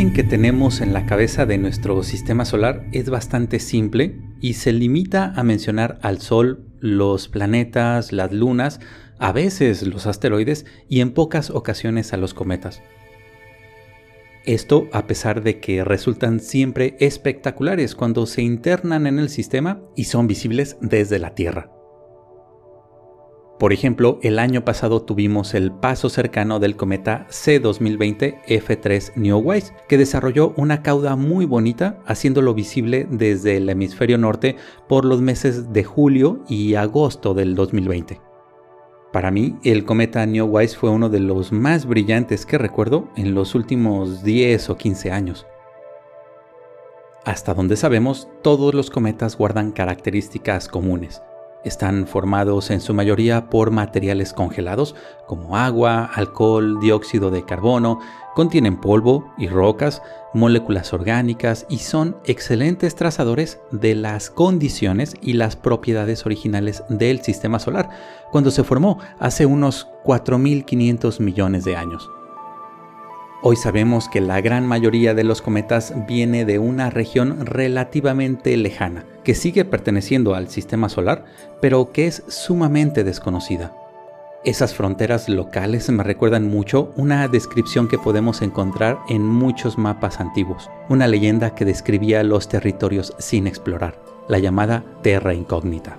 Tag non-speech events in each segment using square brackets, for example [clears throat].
imagen que tenemos en la cabeza de nuestro sistema solar es bastante simple y se limita a mencionar al Sol, los planetas, las lunas, a veces los asteroides y en pocas ocasiones a los cometas. Esto a pesar de que resultan siempre espectaculares cuando se internan en el sistema y son visibles desde la Tierra. Por ejemplo, el año pasado tuvimos el paso cercano del cometa C2020 F3 Neowise, que desarrolló una cauda muy bonita, haciéndolo visible desde el hemisferio norte por los meses de julio y agosto del 2020. Para mí, el cometa Neowise fue uno de los más brillantes que recuerdo en los últimos 10 o 15 años. Hasta donde sabemos, todos los cometas guardan características comunes están formados en su mayoría por materiales congelados como agua, alcohol, dióxido de carbono, contienen polvo y rocas, moléculas orgánicas y son excelentes trazadores de las condiciones y las propiedades originales del sistema solar cuando se formó hace unos 4.500 millones de años. Hoy sabemos que la gran mayoría de los cometas viene de una región relativamente lejana, que sigue perteneciendo al sistema solar, pero que es sumamente desconocida. Esas fronteras locales me recuerdan mucho una descripción que podemos encontrar en muchos mapas antiguos, una leyenda que describía los territorios sin explorar, la llamada Terra Incógnita.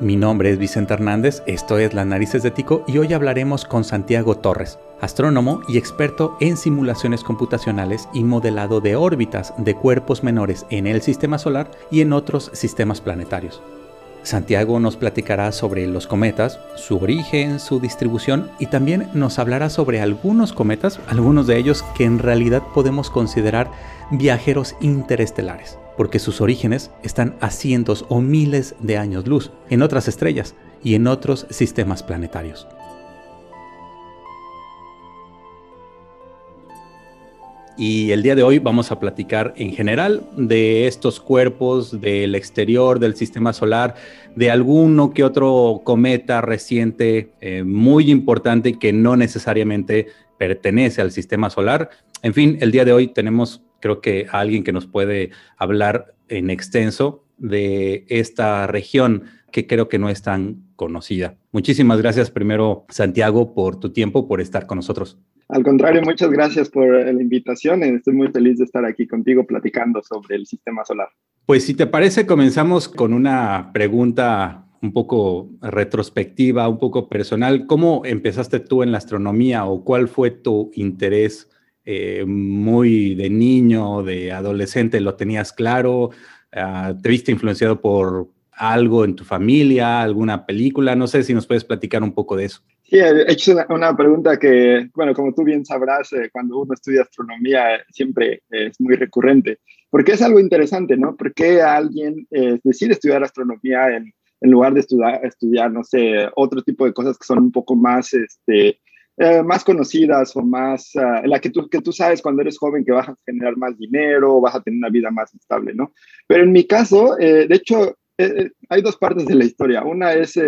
Mi nombre es Vicente Hernández, esto es Las Narices de Tico y hoy hablaremos con Santiago Torres, astrónomo y experto en simulaciones computacionales y modelado de órbitas de cuerpos menores en el sistema solar y en otros sistemas planetarios. Santiago nos platicará sobre los cometas, su origen, su distribución y también nos hablará sobre algunos cometas, algunos de ellos que en realidad podemos considerar viajeros interestelares porque sus orígenes están a cientos o miles de años luz en otras estrellas y en otros sistemas planetarios. Y el día de hoy vamos a platicar en general de estos cuerpos del exterior del sistema solar, de alguno que otro cometa reciente eh, muy importante que no necesariamente pertenece al sistema solar. En fin, el día de hoy tenemos creo que alguien que nos puede hablar en extenso de esta región que creo que no es tan conocida. Muchísimas gracias primero, Santiago, por tu tiempo, por estar con nosotros. Al contrario, muchas gracias por la invitación. Estoy muy feliz de estar aquí contigo platicando sobre el sistema solar. Pues si te parece, comenzamos con una pregunta un poco retrospectiva, un poco personal. ¿Cómo empezaste tú en la astronomía o cuál fue tu interés eh, muy de niño, de adolescente, lo tenías claro? Ah, ¿Te viste influenciado por algo en tu familia, alguna película? No sé si nos puedes platicar un poco de eso. Sí, he hecho una, pregunta que, bueno, como tú bien sabrás, eh, cuando uno estudia astronomía siempre es muy recurrente, porque es algo interesante, ¿no? ¿Por qué alguien eh, decide estudiar astronomía en, en lugar de estudiar, estudiar, no sé, otro tipo de cosas que son un poco más, este, eh, más conocidas o más, uh, la que tú, que tú sabes cuando eres joven que vas a generar más dinero, vas a tener una vida más estable, ¿no? Pero en mi caso, eh, de hecho, eh, hay dos partes de la historia. Una es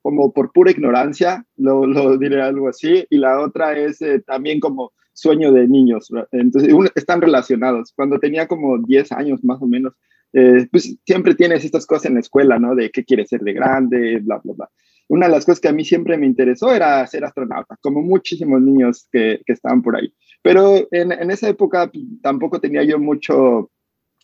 como por pura ignorancia, lo, lo, diré algo así, y la otra es también como sueño de niños. Entonces, están relacionados. Cuando tenía como 10 años más o menos, pues siempre tienes estas cosas en la escuela, ¿no? De qué quieres ser de grande, bla, bla, bla una de las cosas que a mí siempre me interesó era ser astronauta, como muchísimos niños que, que estaban por ahí. Pero en, en, esa época pues, tampoco tenía yo mucho,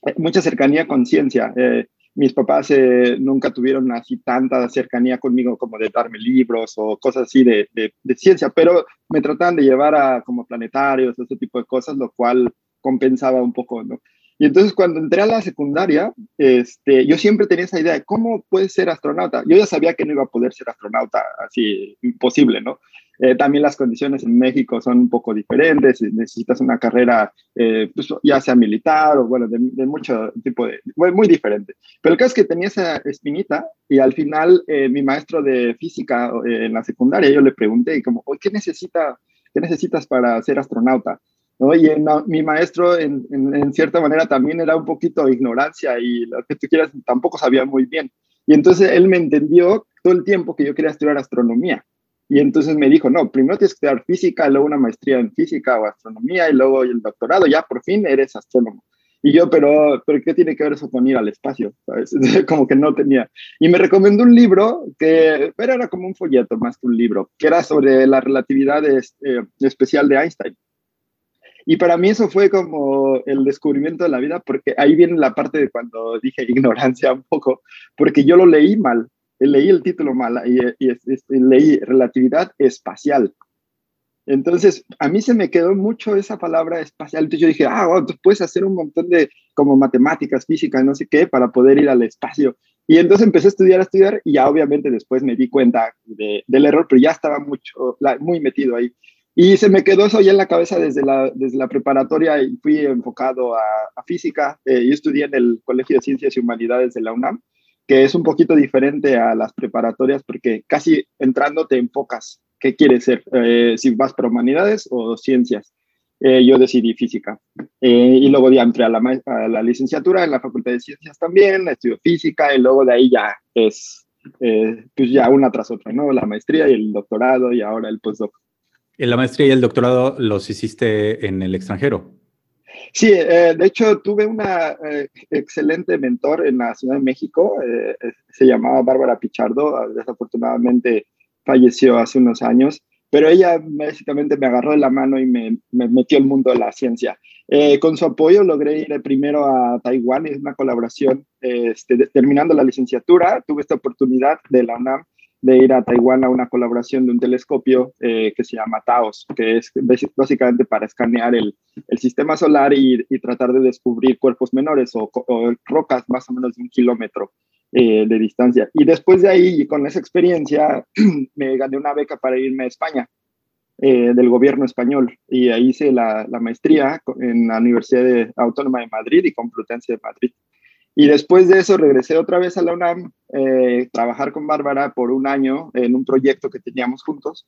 eh, mucha cercanía con ciencia. Eh, mis papás eh, nunca tuvieron así tanta cercanía conmigo como de darme libros o cosas así de, de, de, ciencia, pero me trataban de llevar a como planetarios, ese tipo de cosas, lo cual compensaba un poco, ¿no? Y entonces cuando entré a la secundaria, este, yo siempre tenía esa idea de cómo puedes ser astronauta. Yo ya sabía que no iba a poder ser astronauta, así imposible, ¿no? Eh, también las condiciones en México son un poco diferentes, necesitas una carrera eh, pues, ya sea militar o bueno, de, mucho tipo de, muy diferente. Pero el caso es que tenía esa espinita y al final eh, mi maestro de física en la secundaria, yo le pregunté como, ¿qué, necesita, ¿qué necesitas para ser astronauta? ¿no? Y mi maestro, en, en, cierta manera, también era un poquito ignorancia y lo que tú quieras, tampoco sabía muy bien. Y entonces él me entendió todo el tiempo que yo quería estudiar astronomía. Y entonces me dijo, no, primero tienes que estudiar física, luego una maestría en física o astronomía y luego el doctorado, ya por fin eres astrónomo. Y yo, pero, pero ¿qué tiene que ver eso con ir al espacio? [laughs] Como que no tenía. Y me recomendó un libro que, pero era como un folleto más que un libro, que era sobre la relatividad eh, especial de Einstein. Y para mí eso fue como el descubrimiento de la vida, porque ahí viene la parte de cuando dije ignorancia un poco, porque yo lo leí mal, leí el título mal y, y leí relatividad espacial. Entonces, a mí se me quedó mucho esa palabra espacial. Entonces yo dije, ah, wow, tú puedes hacer un montón de como matemáticas, física, no sé qué, para poder ir al espacio. Y entonces empecé a estudiar, a estudiar, y ya obviamente después me di cuenta del error, pero ya estaba mucho, muy metido ahí. Y se me quedó eso ya en la cabeza desde la, desde la preparatoria y fui enfocado a, física. Eh, yo estudié en el Colegio de Ciencias y Humanidades de la UNAM, que es un poquito diferente a las preparatorias porque casi entrando te enfocas qué quieres ser, eh, si vas para humanidades o ciencias. Eh, yo decidí física. Eh, y luego ya entré a la, a la, licenciatura en la Facultad de Ciencias también, estudio física y luego de ahí ya es, pues ya una tras otra, ¿no? La maestría y el doctorado y ahora el postdoc. ¿La maestría y el doctorado los hiciste en el extranjero? Sí, de hecho tuve una excelente mentor en la Ciudad de México, se llamaba Bárbara Pichardo, desafortunadamente falleció hace unos años, pero ella básicamente me agarró de la mano y me, metió al mundo de la ciencia. Eh, con su apoyo logré ir primero a Taiwán, es una colaboración, este, terminando la licenciatura, tuve esta oportunidad de la UNAM de ir a Taiwán a una colaboración de un telescopio eh, que se llama TAOS, que es básicamente para escanear el, el sistema solar y, tratar de descubrir cuerpos menores o, rocas más o menos de un kilómetro. Eh, de distancia. Y después de ahí, con esa experiencia, [clears throat] me gané una beca para irme a España, eh, del gobierno español. Y ahí hice la, maestría en la Universidad Autónoma de Madrid y Complutense de Madrid. Y después de eso regresé otra vez a la UNAM, eh, trabajar con Bárbara por un año en un proyecto que teníamos juntos.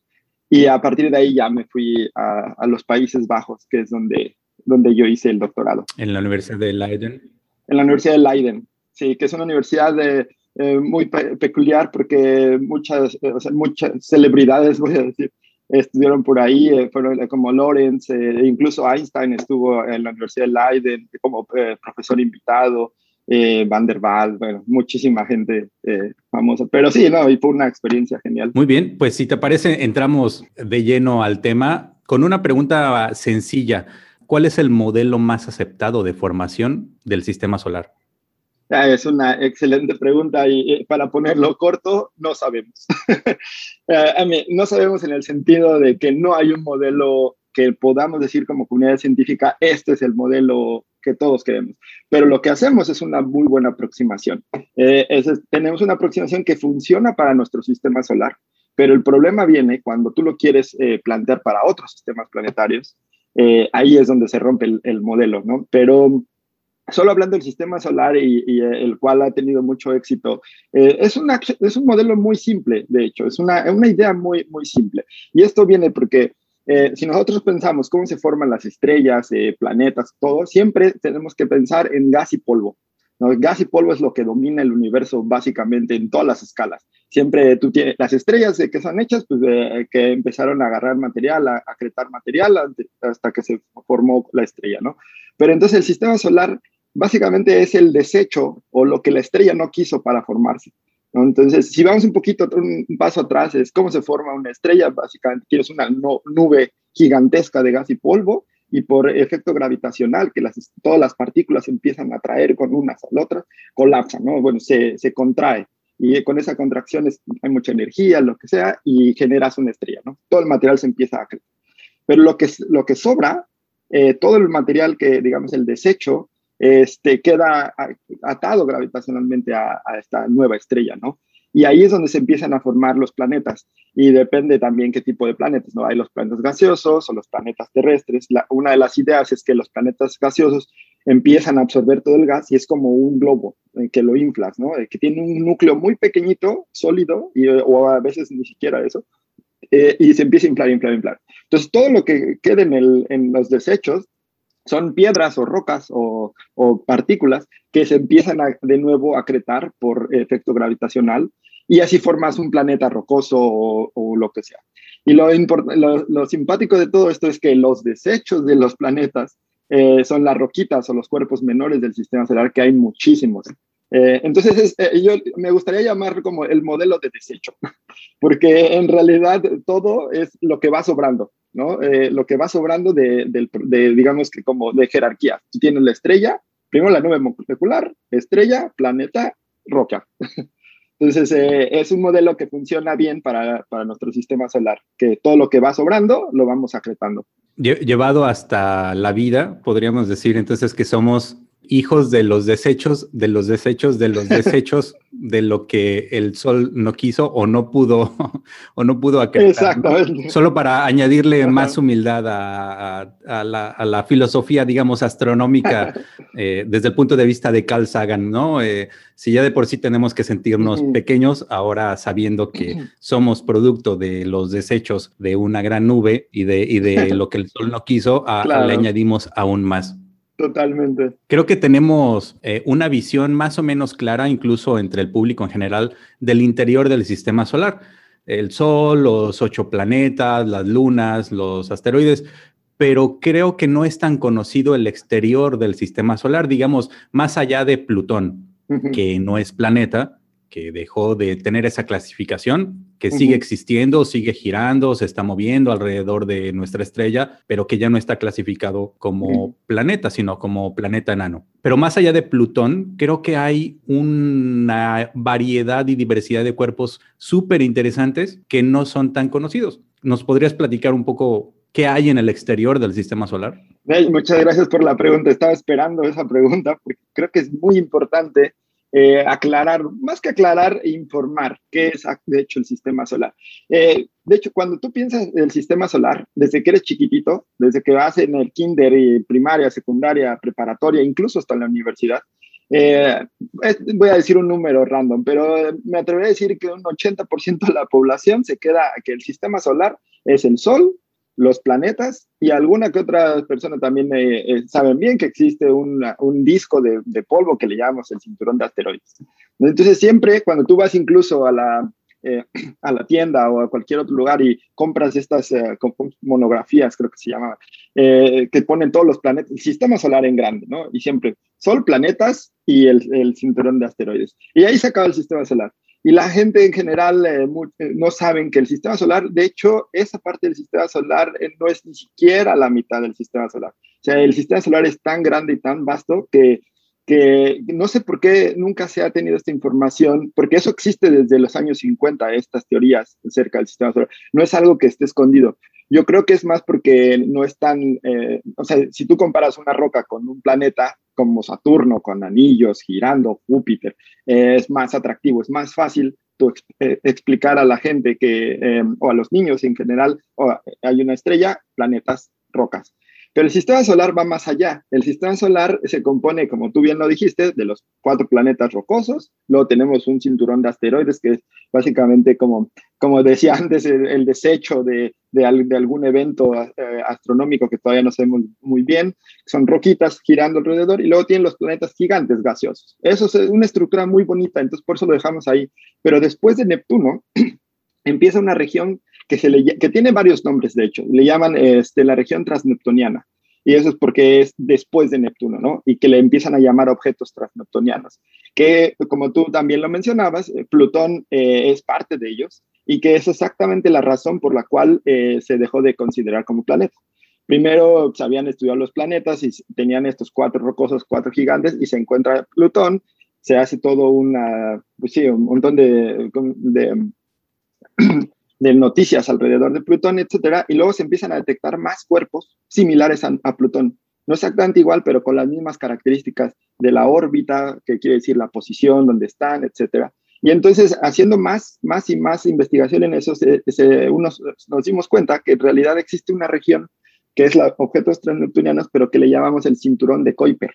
Y a partir de ahí ya me fui a, a los Países Bajos, que es donde, donde yo hice el doctorado. ¿En la Universidad de Leiden? En la Universidad de Leiden, Sí, que es una universidad de, eh, muy peculiar porque muchas, eh, muchas celebridades, [laughs] voy a decir, estudiaron por ahí, eh, fueron como Lorenz, incluso Einstein estuvo en la Universidad de Leiden como profesor invitado, Van der Waals, bueno, muchísima gente famosa. Pero sí, no, y fue una experiencia genial. Muy bien, pues si te parece, entramos de lleno al tema con una pregunta sencilla. ¿Cuál es el modelo más aceptado de formación del sistema solar? Ah, es una excelente pregunta y para ponerlo corto, no sabemos. [laughs] Eh, no sabemos en el sentido de que no hay un modelo que podamos decir como comunidad científica, este es el modelo que todos queremos. Pero lo que hacemos es una muy buena aproximación. Eh, tenemos una aproximación que funciona para nuestro sistema solar, pero el problema viene cuando tú lo quieres eh, plantear para otros sistemas planetarios. ahí es donde se rompe el, el modelo, ¿no? Pero solo hablando del sistema solar y, eh, el cual ha tenido mucho éxito, eh, es, una, es un modelo muy simple, de hecho, es una, una idea muy, muy simple. Y esto viene porque eh, si nosotros pensamos cómo se forman las estrellas, planetas, todo, siempre tenemos que pensar en gas y polvo. ¿no? Gas y polvo es lo que domina el universo básicamente en todas las escalas. Siempre tú tienes las estrellas que son hechas, pues que empezaron a agarrar material, a, a cretar material hasta que se formó la estrella, ¿no? Pero entonces el sistema solar básicamente es el desecho o lo que la estrella no quiso para formarse. Entonces, si vamos un poquito, un, paso atrás, es cómo se forma una estrella. Básicamente, tienes una nube gigantesca de gas y polvo y por efecto gravitacional, que las, todas las partículas empiezan a atraer con unas a la otra, colapsan, ¿no? Bueno, se, se contrae y con esa contracción hay mucha energía, lo que sea, y generas una estrella, ¿no? Todo el material se empieza a crecer. Pero lo que, lo que sobra, eh, todo el material que, digamos, el desecho, este, queda atado gravitacionalmente a, esta nueva estrella, ¿no? Y ahí es donde se empiezan a formar los planetas. Y depende también qué tipo de planetas, ¿no? Hay los planetas gaseosos o los planetas terrestres. una de las ideas es que los planetas gaseosos empiezan a absorber todo el gas y es como un globo que lo inflas, ¿no? Que tiene un núcleo muy pequeñito, sólido, y, o a veces ni siquiera eso, eh, y se empieza a inflar, inflar, inflar. Entonces, todo lo que quede en, el, en los desechos son piedras o rocas o, partículas que se empiezan de nuevo a cretar por efecto gravitacional y así formas un planeta rocoso o, lo que sea. Y lo, lo, simpático de todo esto es que los desechos de los planetas eh, son las roquitas o los cuerpos menores del sistema solar, que hay muchísimos. Eh, entonces, eh, yo me gustaría llamar como el modelo de desecho, [laughs] porque en realidad todo es lo que va sobrando, ¿no? Eh, lo que va sobrando de, digamos que como de jerarquía. Tú tienes la estrella, primero la nube molecular, estrella, planeta, roca. [laughs] Entonces, es un modelo que funciona bien para, para, nuestro sistema solar, que todo lo que va sobrando lo vamos acretando. Llevado hasta la vida, podríamos decir entonces que somos hijos de los desechos, de los desechos, de los [laughs] desechos de lo que el sol no quiso o no pudo, [laughs] o no pudo Exactamente. Solo para añadirle más humildad a, la, filosofía, digamos, astronómica [laughs] eh, desde el punto de vista de Carl Sagan, ¿no? Eh, si ya de por sí tenemos que sentirnos pequeños, ahora sabiendo que somos producto de los desechos de una gran nube y de, y de lo que el sol no quiso, le añadimos aún más. Totalmente. Creo que tenemos eh, una visión más o menos clara, incluso entre el público en general, del interior del sistema solar. El Sol, los ocho planetas, las lunas, los asteroides, pero creo que no es tan conocido el exterior del sistema solar, digamos, más allá de Plutón, que no es planeta, que dejó de tener esa clasificación, que sigue existiendo, sigue girando, se está moviendo alrededor de nuestra estrella, pero que ya no está clasificado como planeta, sino como planeta enano. Pero más allá de Plutón, creo que hay una variedad y diversidad de cuerpos súper interesantes que no son tan conocidos. ¿Nos podrías platicar un poco qué hay en el exterior del sistema solar? muchas gracias por la pregunta. Estaba esperando esa pregunta porque creo que es muy importante eh, aclarar, más que aclarar, informar qué es de hecho el sistema solar. Eh, de hecho, cuando tú piensas en el sistema solar, desde que eres chiquitito, desde que vas en el kinder y primaria, secundaria, preparatoria, incluso hasta la universidad, eh, voy a decir un número random, pero me atrevería a decir que un 80% de la población se queda que el sistema solar es el Sol, los planetas y alguna que otra persona también eh, eh, saben bien que existe un disco de, polvo que le llamamos el cinturón de asteroides. Entonces siempre cuando tú vas incluso a la, eh, [clears throat] a la tienda o a cualquier otro lugar y compras estas monografías, creo que se llama, que ponen todos los planetas, el sistema solar en grande, ¿no? Y siempre Sol, planetas y el, el cinturón de asteroides. Y ahí se acaba el sistema solar. Y la gente en general eh, eh, no saben que el sistema solar, de hecho, esa parte del sistema solar eh, no es ni siquiera la mitad del sistema solar. O sea, el sistema solar es tan grande y tan vasto que, que no sé por qué nunca se ha tenido esta información, porque eso existe desde los años 50, estas teorías acerca del sistema solar. No es algo que esté escondido. Yo creo que es más porque no es tan, o sea, si tú comparas una roca con un planeta, como Saturno con anillos girando, Júpiter, es más atractivo, es más fácil eh, explicar a la gente que, eh, o a los niños en general, hay una estrella, planetas, rocas. Pero el sistema solar va más allá. El sistema solar se compone, como tú bien lo dijiste, de los cuatro planetas rocosos. Luego tenemos un cinturón de asteroides, que es básicamente como, como decía [laughs] antes, el, desecho de, de, algún evento eh, astronómico que todavía no sabemos muy bien. Son roquitas girando alrededor. Y luego tienen los planetas gigantes gaseosos. Eso es una estructura muy bonita, entonces por eso lo dejamos ahí. Pero después de Neptuno, [clears throat] empieza una región que, se le, que tiene varios nombres, de hecho. Le llaman este, la región transneptuniana. Y eso es porque es después de Neptuno, ¿no? Y que le empiezan a llamar objetos transneptunianos. Que, como tú también lo mencionabas, eh, Plutón eh, es parte de ellos y que es exactamente la razón por la cual eh, se dejó de considerar como planeta. Primero pues, habían estudiado los planetas y tenían estos cuatro rocosos, cuatro gigantes, y se encuentra Plutón, se hace todo una, pues sí, un montón de, de de noticias alrededor de Plutón, etcétera, y luego se empiezan a detectar más cuerpos similares a, Plutón. No exactamente igual, pero con las mismas características de la órbita, que quiere decir la posición, donde están, etcétera. Y entonces, haciendo más, más y más investigación en eso, unos, nos dimos cuenta que en realidad existe una región que es la objetos transneptunianos, pero que le llamamos el cinturón de Kuiper.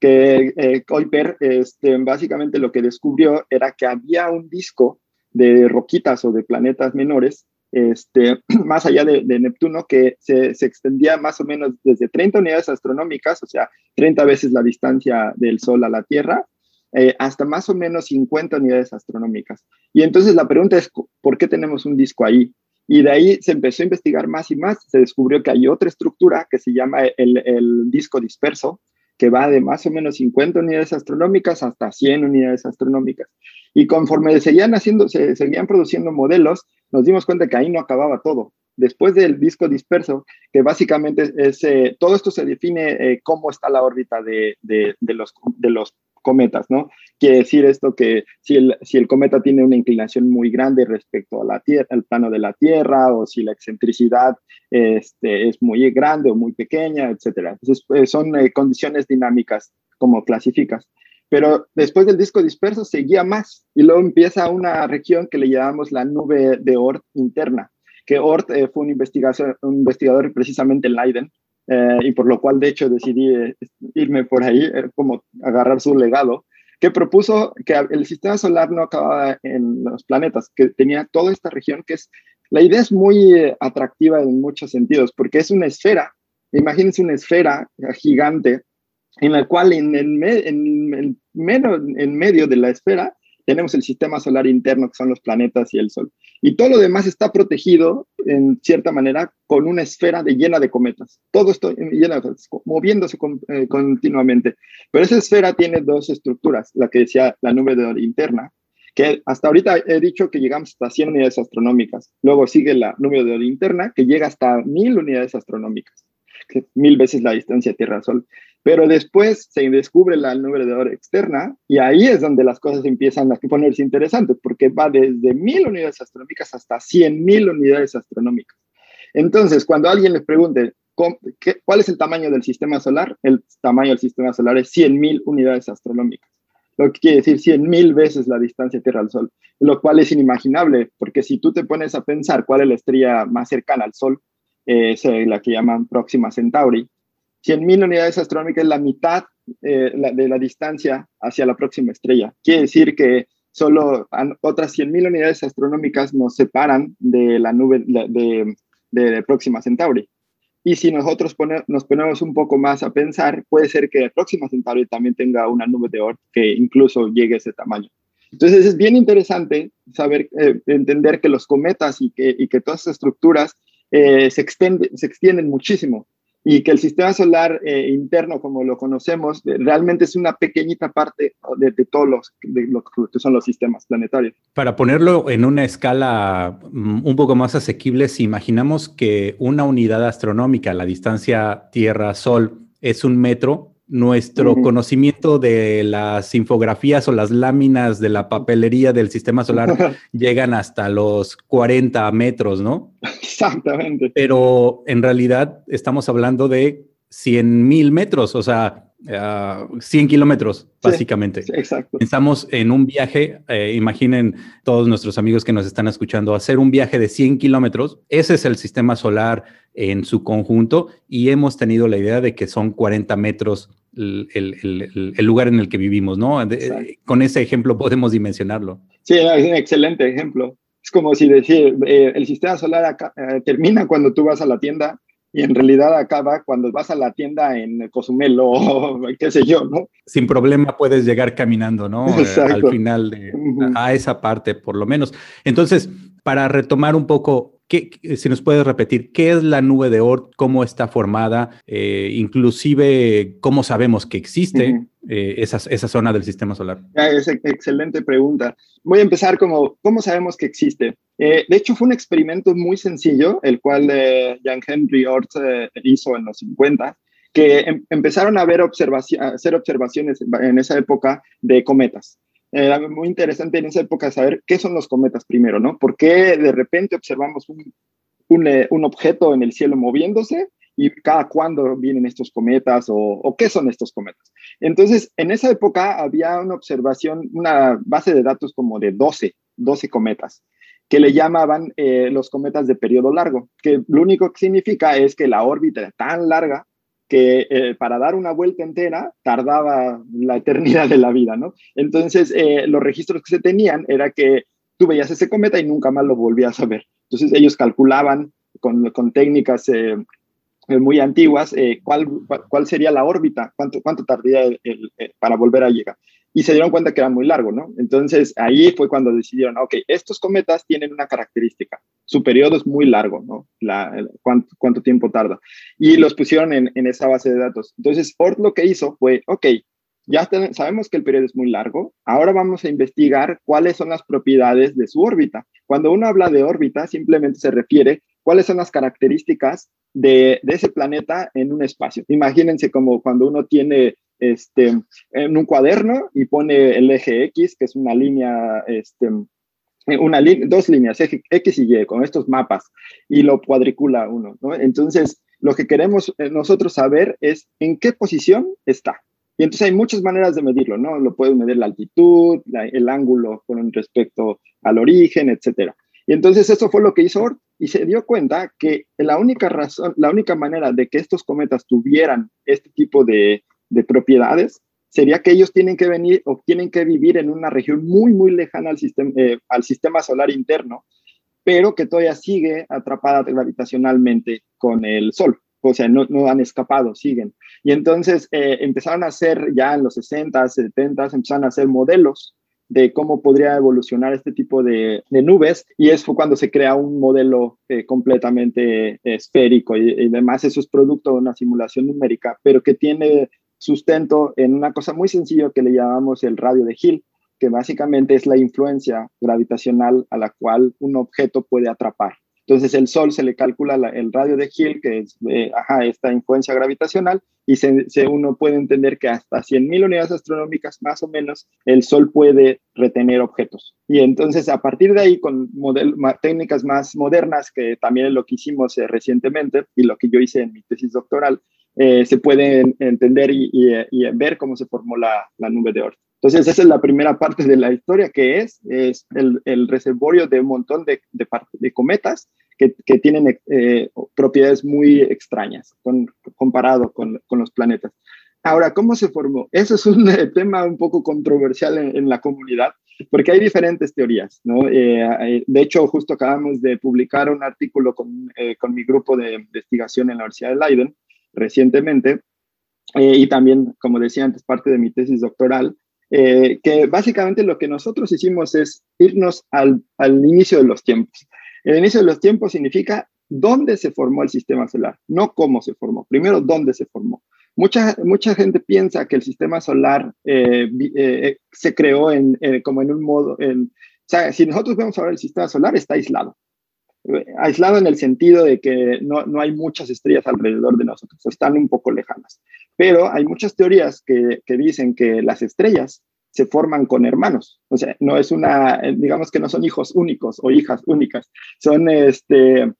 Que eh, Kuiper, este, básicamente lo que descubrió era que había un disco de roquitas o de planetas menores, este, [clears throat] más allá de, Neptuno, que se, se, extendía más o menos desde 30 unidades astronómicas, o sea, 30 veces la distancia del Sol a la Tierra, eh, hasta más o menos 50 unidades astronómicas. Y entonces la pregunta es, ¿por qué tenemos un disco ahí? Y de ahí se empezó a investigar más y más, se descubrió que hay otra estructura que se llama el, el disco disperso, que va de más o menos 50 unidades astronómicas hasta 100 unidades astronómicas. Y conforme seguían haciendo, se seguían produciendo modelos, nos dimos cuenta que ahí no acababa todo. Después del disco disperso, que básicamente es, eh, todo esto se define eh, cómo está la órbita de, de, los, de los cometas, ¿no? Quiere decir esto que si el, si el cometa tiene una inclinación muy grande respecto a la tierra, al plano de la Tierra, o si la excentricidad este, es muy grande o muy pequeña, etcétera. Entonces, pues, son eh, condiciones dinámicas como clasificas. Pero después del disco disperso seguía más y luego empieza una región que le llamamos la nube de Oort interna, que Oort eh, fue un, investigador, un investigador precisamente en Leiden, eh, y por lo cual de hecho decidí eh, irme por ahí, eh, como agarrar su legado, que propuso que el sistema solar no acababa en los planetas, que tenía toda esta región que es, la idea es muy atractiva en muchos sentidos, porque es una esfera, imagínense una esfera gigante en la cual en, en, en, en medio de la esfera tenemos el sistema solar interno, que son los planetas y el Sol. Y todo lo demás está protegido, en cierta manera, con una esfera de llena de cometas. Todo esto llena, moviéndose eh, continuamente. Pero esa esfera tiene dos estructuras, la que decía la nube de interna, que hasta ahorita he dicho que llegamos hasta 100 unidades astronómicas. Luego sigue la nube de interna, que llega hasta 1000 unidades astronómicas, mil veces la distancia Tierra-Sol. Pero después se descubre la nube de oro externa y ahí es donde las cosas empiezan a ponerse interesantes porque va desde mil unidades astronómicas hasta cien mil unidades astronómicas. Entonces, cuando alguien les pregunte cuál es el tamaño del sistema solar, el tamaño del sistema solar es cien mil unidades astronómicas, lo que quiere decir cien mil veces la distancia Tierra al Sol, lo cual es inimaginable porque si tú te pones a pensar cuál es la estrella más cercana al Sol, es la que llaman Próxima Centauri, 100.000 unidades astronómicas es la mitad eh, de la distancia hacia la próxima estrella. Quiere decir que solo otras 100.000 unidades astronómicas nos separan de la nube de, de, Próxima Centauri. Y si nosotros nos ponemos un poco más a pensar, puede ser que Próxima Centauri también tenga una nube de Oort que incluso llegue a ese tamaño. Entonces es bien interesante saber, eh, entender que los cometas y que, todas esas estructuras eh, se extienden muchísimo y que el sistema solar eh, interno, como lo conocemos, realmente es una pequeñita parte de, todos los, de lo que son los sistemas planetarios. Para ponerlo en una escala mm, un poco más asequible, si imaginamos que una unidad astronómica, la distancia Tierra-Sol, es un metro, nuestro conocimiento de las infografías o las láminas de la papelería del sistema solar [laughs] llegan hasta los 40 metros, ¿no? Exactamente. Pero en realidad estamos hablando de 100 mil metros, o sea, 100 ah, kilómetros, básicamente. exacto. Pensamos en un viaje, eh, imaginen todos nuestros amigos que nos están escuchando, hacer un viaje de 100 kilómetros, ese es el sistema solar en su conjunto y hemos tenido la idea de que son 40 metros el, lugar en el que vivimos, ¿no? con ese ejemplo podemos dimensionarlo. Sí, es un excelente ejemplo. Es como si decir, eh, el sistema solar eh, termina cuando tú vas a la tienda y en realidad acaba cuando vas a la tienda en Cozumel o [laughs] qué sé yo, ¿no? Sin problema puedes llegar caminando, ¿no? Eh, al final de a esa parte, por lo menos. Entonces, para retomar un poco, ¿qué, si nos puedes repetir, ¿qué es la nube de Oort? ¿Cómo está formada? Eh, inclusive, ¿cómo sabemos que existe eh, esa, esa, zona del sistema solar? Es excelente pregunta. Voy a empezar como, ¿cómo sabemos que existe? Eh, de hecho, fue un experimento muy sencillo, el cual Jan Henry Oort hizo en los 50, que em, empezaron a, ver observación, a hacer observaciones en esa época de cometas era muy interesante en esa época saber qué son los cometas primero, ¿no? ¿Por qué de repente observamos un, un, eh, objeto en el cielo moviéndose y cada cuándo vienen estos cometas o, o, qué son estos cometas. Entonces, en esa época había una observación, una base de datos como de 12, 12 cometas que le llamaban eh, los cometas de periodo largo, que lo único que significa es que la órbita era tan larga que eh, para dar una vuelta entera tardaba la eternidad de la vida, ¿no? Entonces, eh, los registros que se tenían era que tú veías ese cometa y nunca más lo volvías a ver. Entonces, ellos calculaban con, con técnicas eh, muy antiguas cuál, cuál sería la órbita, cuánto, cuánto tardaría para volver a llegar. Y se dieron cuenta que era muy largo, ¿no? Entonces ahí fue cuando decidieron, ok, estos cometas tienen una característica, su periodo es muy largo, ¿no? Cuánto, tiempo tarda? Y los pusieron en, en, esa base de datos. Entonces Ort lo que hizo fue, ok, ya sabemos que el periodo es muy largo, ahora vamos a investigar cuáles son las propiedades de su órbita. Cuando uno habla de órbita, simplemente se refiere cuáles son las características de, de ese planeta en un espacio. Imagínense como cuando uno tiene este, en un cuaderno y pone el eje X, que es una línea, este, una dos líneas, X y Y, con estos mapas, y lo cuadricula uno. ¿no? Entonces, lo que queremos eh, nosotros saber es en qué posición está. Y entonces hay muchas maneras de medirlo, ¿no? Lo puedes medir la altitud, el ángulo con respecto al origen, etcétera. Y entonces eso fue lo que hizo Ort y se dio cuenta que la única razón, la única manera de que estos cometas tuvieran este tipo de, de propiedades, sería que ellos tienen que venir o tienen que vivir en una región muy, muy lejana al sistema, eh, al sistema solar interno, pero que todavía sigue atrapada gravitacionalmente con el Sol. O sea, no, no han escapado, siguen. Y entonces eh, empezaron a hacer, ya en los 60, 70, empezaron a hacer modelos de cómo podría evolucionar este tipo de, nubes y fue cuando se crea un modelo eh, completamente esférico y, y, además eso es producto de una simulación numérica, pero que tiene sustento en una cosa muy sencilla que le llamamos el radio de Hill, que básicamente es la influencia gravitacional a la cual un objeto puede atrapar. Entonces el Sol se le calcula el radio de Hill, que es esta influencia gravitacional, y se, uno puede entender que hasta 100.000 unidades astronómicas más o menos el Sol puede retener objetos. Y entonces a partir de ahí, con técnicas más modernas, que también es lo que hicimos eh, recientemente y lo que yo hice en mi tesis doctoral, eh, se puede entender y, ver cómo se formó la, nube de Oort. Entonces, esa es la primera parte de la historia, que es, es el, reservorio de un montón de, de, cometas que, que tienen eh, propiedades muy extrañas comparado con, con, los planetas. Ahora, ¿cómo se formó? Eso es un [laughs] tema un poco controversial en, la comunidad, porque hay diferentes teorías, ¿no? Eh, de hecho, justo acabamos de publicar un artículo con, con mi grupo de investigación en la Universidad de Leiden, recientemente, eh, y también, como decía antes, parte de mi tesis doctoral, eh, que básicamente lo que nosotros hicimos es irnos al, al, inicio de los tiempos. El inicio de los tiempos significa dónde se formó el sistema solar, no cómo se formó. Primero, dónde se formó. Mucha, mucha gente piensa que el sistema solar eh, se creó en, como en un modo, en, o sea, si nosotros vemos ahora el sistema solar, está aislado aislado en el sentido de que no, no, hay muchas estrellas alrededor de nosotros, están un poco lejanas. Pero hay muchas teorías que, que, dicen que las estrellas se forman con hermanos, o sea, no es una, digamos que no son hijos únicos o hijas únicas, son, este,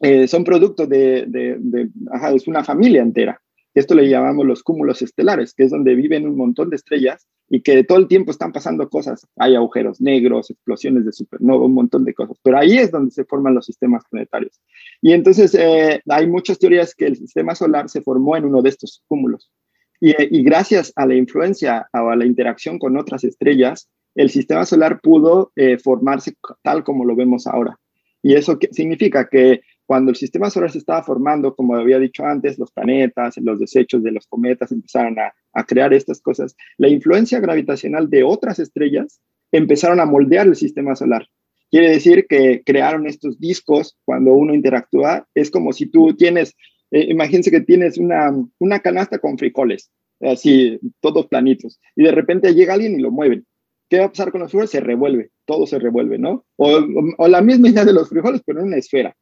eh, son producto de, de, es una familia entera. Esto le llamamos los cúmulos estelares, que es donde viven un montón de estrellas y que todo el tiempo están pasando cosas. Hay agujeros negros, explosiones de supernova, un montón de cosas. Pero ahí es donde se forman los sistemas planetarios. Y entonces eh, hay muchas teorías que el sistema solar se formó en uno de estos cúmulos. Y, gracias a la influencia o a la interacción con otras estrellas, el sistema solar pudo eh, formarse tal como lo vemos ahora. Y eso significa que cuando el sistema solar se estaba formando, como había dicho antes, los planetas, los desechos de los cometas empezaron a, crear estas cosas, la influencia gravitacional de otras estrellas empezaron a moldear el sistema solar. Quiere decir que crearon estos discos cuando uno interactúa. Es como si tú tienes, eh, imagínense que tienes una, una canasta con frijoles, así, todos planitos, y de repente llega alguien y lo mueven. ¿Qué va a pasar con los frijoles? Se revuelve, todo se revuelve, ¿no? O, o la misma idea de los frijoles, pero en una esfera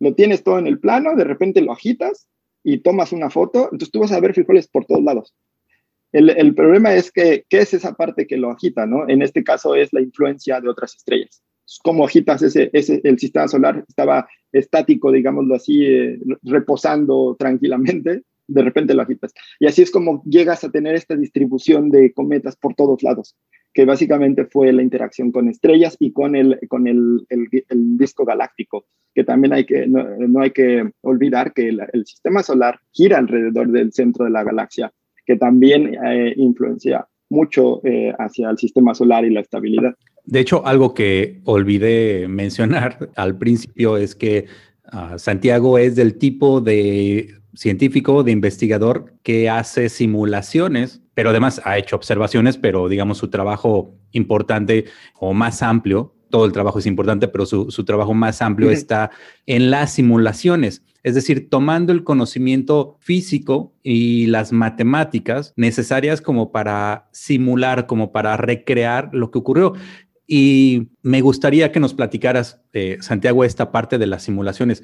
lo tienes todo en el plano, de repente lo agitas y tomas una foto, entonces tú vas a ver frijoles por todos lados. El, problema es que, ¿qué es esa parte que lo agita? ¿no? En este caso es la influencia de otras estrellas. ¿Cómo agitas ese, ese el sistema solar? Estaba estático, digámoslo así, eh, reposando tranquilamente, de repente lo agitas. Y así es como llegas a tener esta distribución de cometas por todos lados que básicamente fue la interacción con estrellas y con el, con el, el, disco galáctico, que también hay que, no, hay que olvidar que el, sistema solar gira alrededor del centro de la galaxia, que también eh, influencia mucho eh, hacia el sistema solar y la estabilidad. De hecho, algo que olvidé mencionar al principio es que ah, Santiago es del tipo de científico, de investigador que hace simulaciones, pero además ha hecho observaciones, pero digamos su trabajo importante o más amplio, todo el trabajo es importante, pero su, trabajo más amplio está en las simulaciones. Es decir, tomando el conocimiento físico y las matemáticas necesarias como para simular, como para recrear lo que ocurrió. Y me gustaría que nos platicaras, eh, Santiago, esta parte de las simulaciones.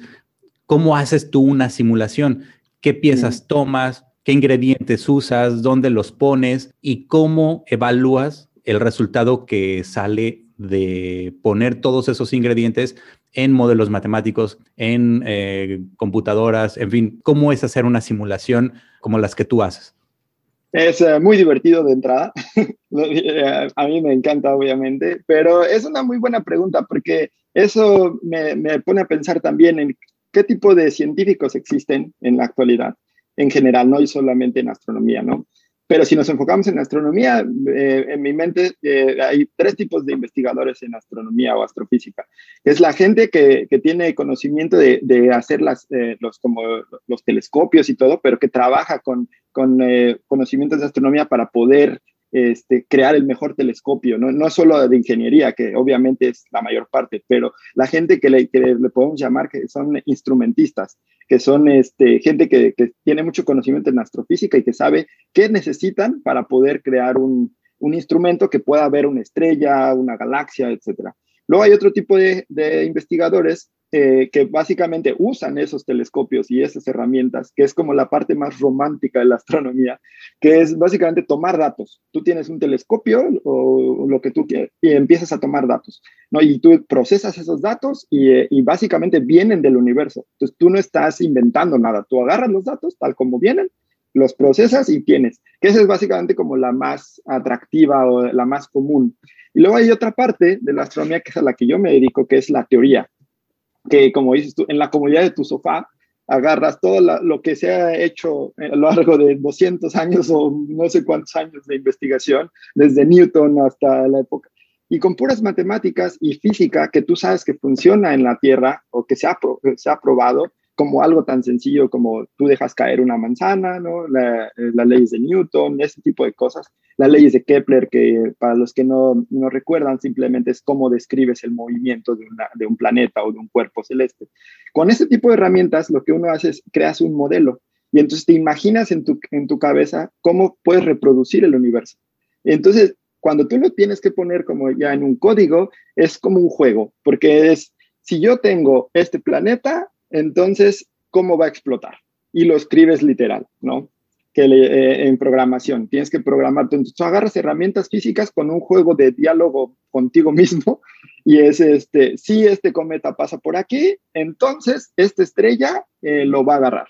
¿Cómo haces tú una simulación? ¿Qué piezas tomas? ¿Qué ingredientes usas? ¿Dónde los pones? ¿Y cómo evalúas el resultado que sale de poner todos esos ingredientes en modelos matemáticos, en eh, computadoras, en fin, cómo es hacer una simulación como las que tú haces. Es eh, muy divertido de entrada. [laughs] Eh, a mí me encanta, obviamente, pero es una muy buena pregunta porque eso me, me, pone a pensar también en qué tipo de científicos existen en la actualidad, en general, no y solamente en astronomía, ¿no? Pero si nos enfocamos en astronomía, eh, en mi mente eh, hay tres tipos de investigadores en astronomía o astrofísica. Es la gente que, tiene conocimiento de, hacer las, eh, los, como los telescopios y todo, pero que trabaja con, con conocimientos de astronomía para poder este, crear el mejor telescopio, ¿no? no solo de ingeniería, que obviamente es la mayor parte, pero la gente que le, que le podemos llamar que son instrumentistas, que son este, gente que, que, tiene mucho conocimiento en astrofísica y que sabe qué necesitan para poder crear un, un instrumento que pueda ver una estrella, una galaxia, etc. Luego hay otro tipo de, de investigadores eh, que básicamente usan esos telescopios y esas herramientas, que es como la parte más romántica de la astronomía, que es básicamente tomar datos. Tú tienes un telescopio o lo que tú quieras y empiezas a tomar datos, ¿no? Y tú procesas esos datos y, eh, y básicamente vienen del universo. Entonces tú no estás inventando nada, tú agarras los datos tal como vienen los procesas y tienes, que esa es básicamente como la más atractiva o la más común. Y luego hay otra parte de la astronomía que es a la que yo me dedico, que es la teoría que como dices tú, en la comodidad de tu sofá, agarras todo lo que se ha hecho a lo largo de 200 años o no sé cuántos años de investigación, desde Newton hasta la época, y con puras matemáticas y física que tú sabes que funciona en la Tierra o que se ha, se ha probado, como algo tan sencillo como tú dejas caer una manzana, ¿no? La, eh, las leyes de Newton, ese tipo de cosas. Las leyes de Kepler, que para los que no, no recuerdan, simplemente es cómo describes el movimiento de, una, de un planeta o de un cuerpo celeste. Con ese tipo de herramientas, lo que uno hace es creas un modelo y entonces te imaginas en tu, en tu cabeza cómo puedes reproducir el universo. Entonces, cuando tú lo tienes que poner como ya en un código, es como un juego, porque es, si yo tengo este planeta, entonces, ¿cómo va a explotar? Y lo escribes literal, ¿no? Que eh, en programación tienes que programar. Entonces, agarras herramientas físicas con un juego de diálogo contigo mismo [laughs] y es este, si este cometa pasa por aquí, entonces esta estrella eh, lo va a agarrar.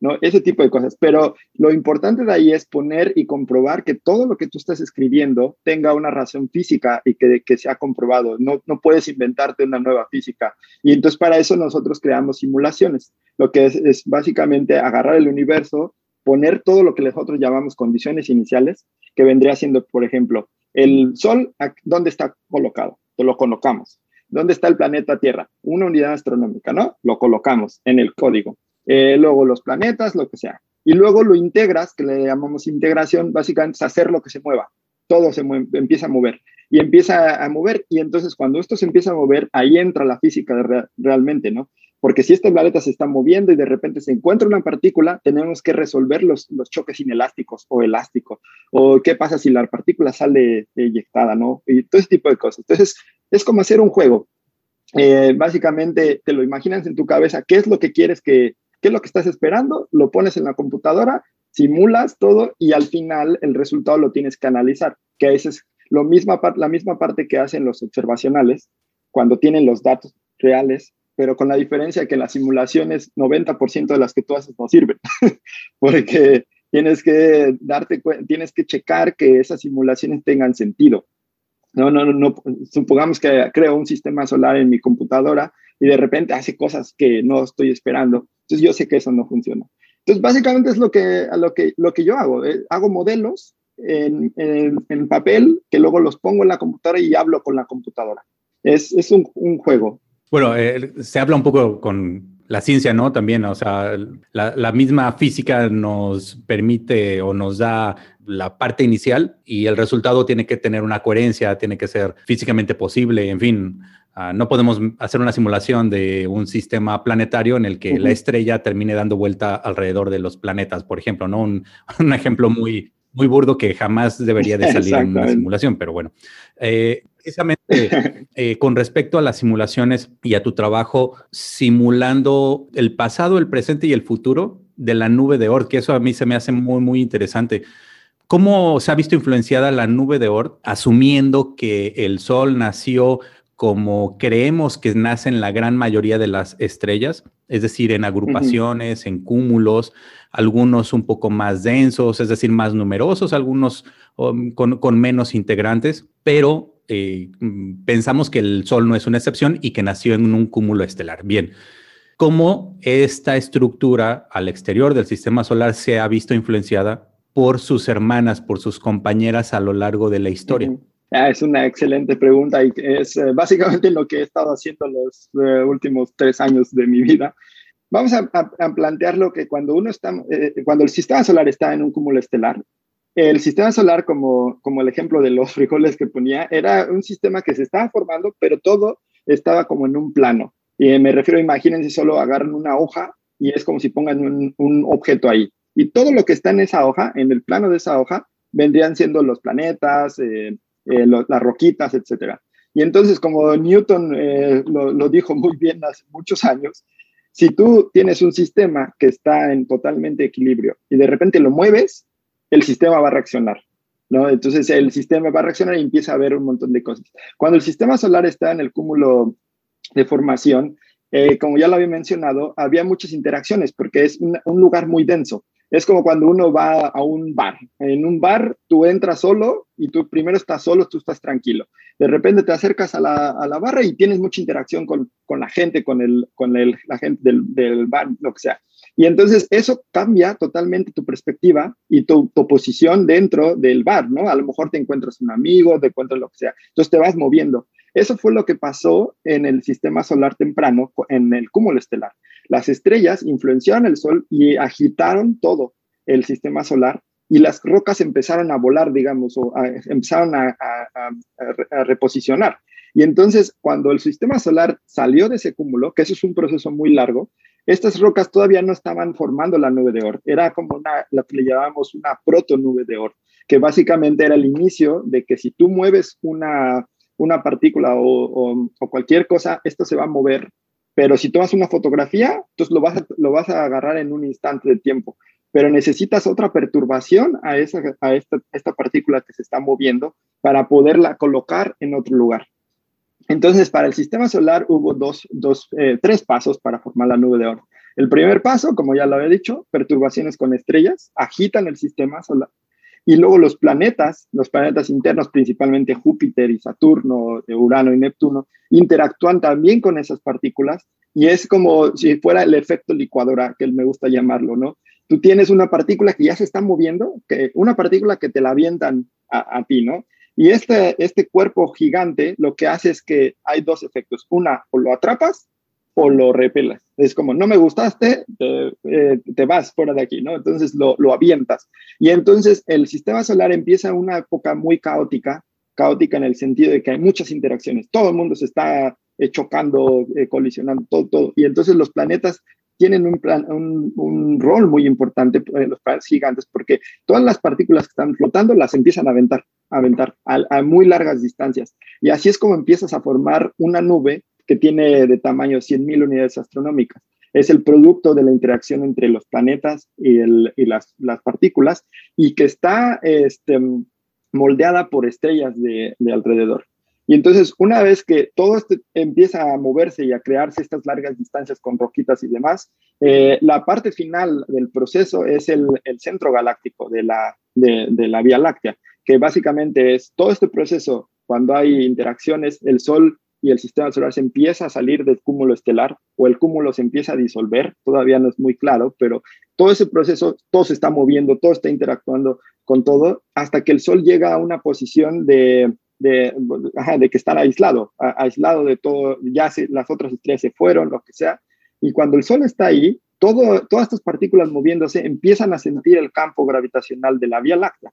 ¿No? Ese tipo de cosas. Pero lo importante de ahí es poner y comprobar que todo lo que tú estás escribiendo tenga una razón física y que, que sea comprobado. No, no puedes inventarte una nueva física. Y entonces para eso nosotros creamos simulaciones. Lo que es, básicamente agarrar el universo, poner todo lo que nosotros llamamos condiciones iniciales, que vendría siendo, por ejemplo, el Sol, ¿dónde está colocado? Lo colocamos. ¿Dónde está el planeta Tierra? Una unidad astronómica, ¿no? Lo colocamos en el código. Eh, luego los planetas, lo que sea. Y luego lo integras, que le llamamos integración, básicamente es hacer lo que se mueva. Todo se empieza a mover y empieza a mover. Y entonces cuando esto se empieza a mover, ahí entra la física realmente, ¿no? Porque si este planeta se está moviendo y de repente se encuentra una partícula, tenemos que resolver los, los choques inelásticos o elásticos. O qué pasa si la partícula sale eyectada, ¿no? Y todo ese tipo de cosas. Entonces, es como hacer un juego. Eh, básicamente te lo imaginas en tu cabeza, qué es lo que quieres que, ¿Qué es lo que estás esperando? Lo pones en la computadora, simulas todo y al final el resultado lo tienes que analizar, que esa es lo misma, la misma parte que hacen los observacionales cuando tienen los datos reales, pero con la diferencia que las simulaciones 90% de las que tú haces no sirven, [laughs] porque tienes que darte tienes que checar que esas simulaciones tengan sentido. No, no, no, supongamos que creo un sistema solar en mi computadora y de repente hace cosas que no estoy esperando. Entonces yo sé que eso no funciona. Entonces básicamente es lo que, lo que, lo que yo hago. Eh, hago modelos en, en, papel que luego los pongo en la computadora y hablo con la computadora. Es, es un, un juego. Bueno, eh, se habla un poco con la ciencia, ¿no? También, o sea, la, misma física nos permite o nos da la parte inicial y el resultado tiene que tener una coherencia, tiene que ser físicamente posible, en fin. Ah, no podemos hacer una simulación de un sistema planetario en el que la estrella termine dando vuelta alrededor de los planetas, por ejemplo, ¿no? Un, [laughs] ejemplo muy, muy burdo que jamás debería de salir en una simulación, pero bueno. Eh, precisamente [laughs] eh, con respecto a las simulaciones y a tu trabajo simulando el pasado, el presente y el futuro de la nube de Oort, que eso a mí se me hace muy, muy interesante. ¿Cómo se ha visto influenciada la nube de Oort, asumiendo que el Sol nació como creemos que nacen la gran mayoría de las estrellas, es decir, en agrupaciones, en cúmulos, algunos un poco más densos, es decir, más numerosos, algunos um, con, con, menos integrantes, pero eh, mm, pensamos que el Sol no es una excepción y que nació en un cúmulo estelar. Bien, ¿cómo esta estructura al exterior del sistema solar se ha visto influenciada por sus hermanas, por sus compañeras a lo largo de la historia? Ah, es una excelente pregunta y es eh, básicamente lo que he estado haciendo los eh, últimos tres años de mi vida. Vamos a, plantear lo que cuando uno está, cuando el sistema solar está en un cúmulo estelar, el sistema solar, como, como el ejemplo de los frijoles que ponía, era un sistema que se estaba formando, pero todo estaba como en un plano. Y me refiero, imagínense, solo agarran una hoja y es como si pongan un, objeto ahí. Y todo lo que está en esa hoja, en el plano de esa hoja, vendrían siendo los planetas, eh, eh, las roquitas, etc. Y entonces, como Newton eh, lo, lo, dijo muy bien hace muchos años, si tú tienes un sistema que está en totalmente equilibrio y de repente lo mueves, el sistema va a reaccionar. ¿no? Entonces el sistema va a reaccionar y empieza a ver un montón de cosas. Cuando el sistema solar está en el cúmulo de formación, eh, como ya lo había mencionado, había muchas interacciones porque es un, lugar muy denso. Es como cuando uno va a un bar. En un bar tú entras solo y tú primero estás solo, tú estás tranquilo. De repente te acercas a la, a la barra y tienes mucha interacción con, con la gente, con, el, con el, la gente del, del bar, lo que sea. Y entonces eso cambia totalmente tu perspectiva y tu, posición dentro del bar, ¿no? A lo mejor te encuentras un amigo, te encuentras lo que sea. Entonces te vas moviendo. Eso fue lo que pasó en el sistema solar temprano, en el cúmulo estelar. Las estrellas influenciaron el Sol y agitaron todo el sistema solar y las rocas empezaron a volar, digamos, o empezaron a, a, reposicionar. Y entonces, cuando el sistema solar salió de ese cúmulo, que eso es un proceso muy largo, estas rocas todavía no estaban formando la nube de Oort, era como una, que le llamamos una proto nube de Oort, que básicamente era el inicio de que si tú mueves una, una partícula o, cualquier cosa, esto se va a mover, pero si tomas una fotografía, entonces lo vas a, lo vas a agarrar en un instante de tiempo, pero necesitas otra perturbación a, esa, a esta, esta partícula que se está moviendo para poderla colocar en otro lugar. Entonces, para el sistema solar hubo dos, dos eh, tres pasos para formar la nube de oro. El primer paso, como ya lo había dicho, perturbaciones con estrellas agitan el sistema solar. Y luego los planetas, los planetas internos, principalmente Júpiter y Saturno, Urano y Neptuno, interactúan también con esas partículas y es como si fuera el efecto licuadora, que me gusta llamarlo, ¿no? Tú tienes una partícula que ya se está moviendo, que, una partícula que te la avientan a, a ti, ¿no? Y este, este cuerpo gigante lo que hace es que hay dos efectos. Una, o lo atrapas o lo repelas. Es como, no me gustaste, te, eh, vas fuera de aquí, ¿no? Entonces lo, lo, avientas. Y entonces el sistema solar empieza una época muy caótica, caótica en el sentido de que hay muchas interacciones. Todo el mundo se está eh, chocando, eh, colisionando, todo, todo. Y entonces los planetas tienen un, rol muy importante en los planetas gigantes porque todas las partículas que están flotando las empiezan a aventar, a aventar a, muy largas distancias. Y así es como empiezas a formar una nube que tiene de tamaño 100.000 unidades astronómicas. Es el producto de la interacción entre los planetas y, el, y las, las, partículas y que está este, moldeada por estrellas de, de alrededor. Y entonces, una vez que todo esto empieza a moverse y a crearse estas largas distancias con roquitas y demás, eh, la parte final del proceso es el, el centro galáctico de la, de, la Vía Láctea, que básicamente es todo este proceso, cuando hay interacciones, el Sol y el sistema solar se empieza a salir del cúmulo estelar o el cúmulo se empieza a disolver, todavía no es muy claro, pero todo ese proceso, todo se está moviendo, todo está interactuando con todo, hasta que el Sol llega a una posición de de, que están aislado, aislado de todo, ya las otras estrellas se fueron, lo que sea, Y cuando el Sol está ahí, todo, todas estas partículas moviéndose empiezan a sentir el campo gravitacional de la Vía Láctea,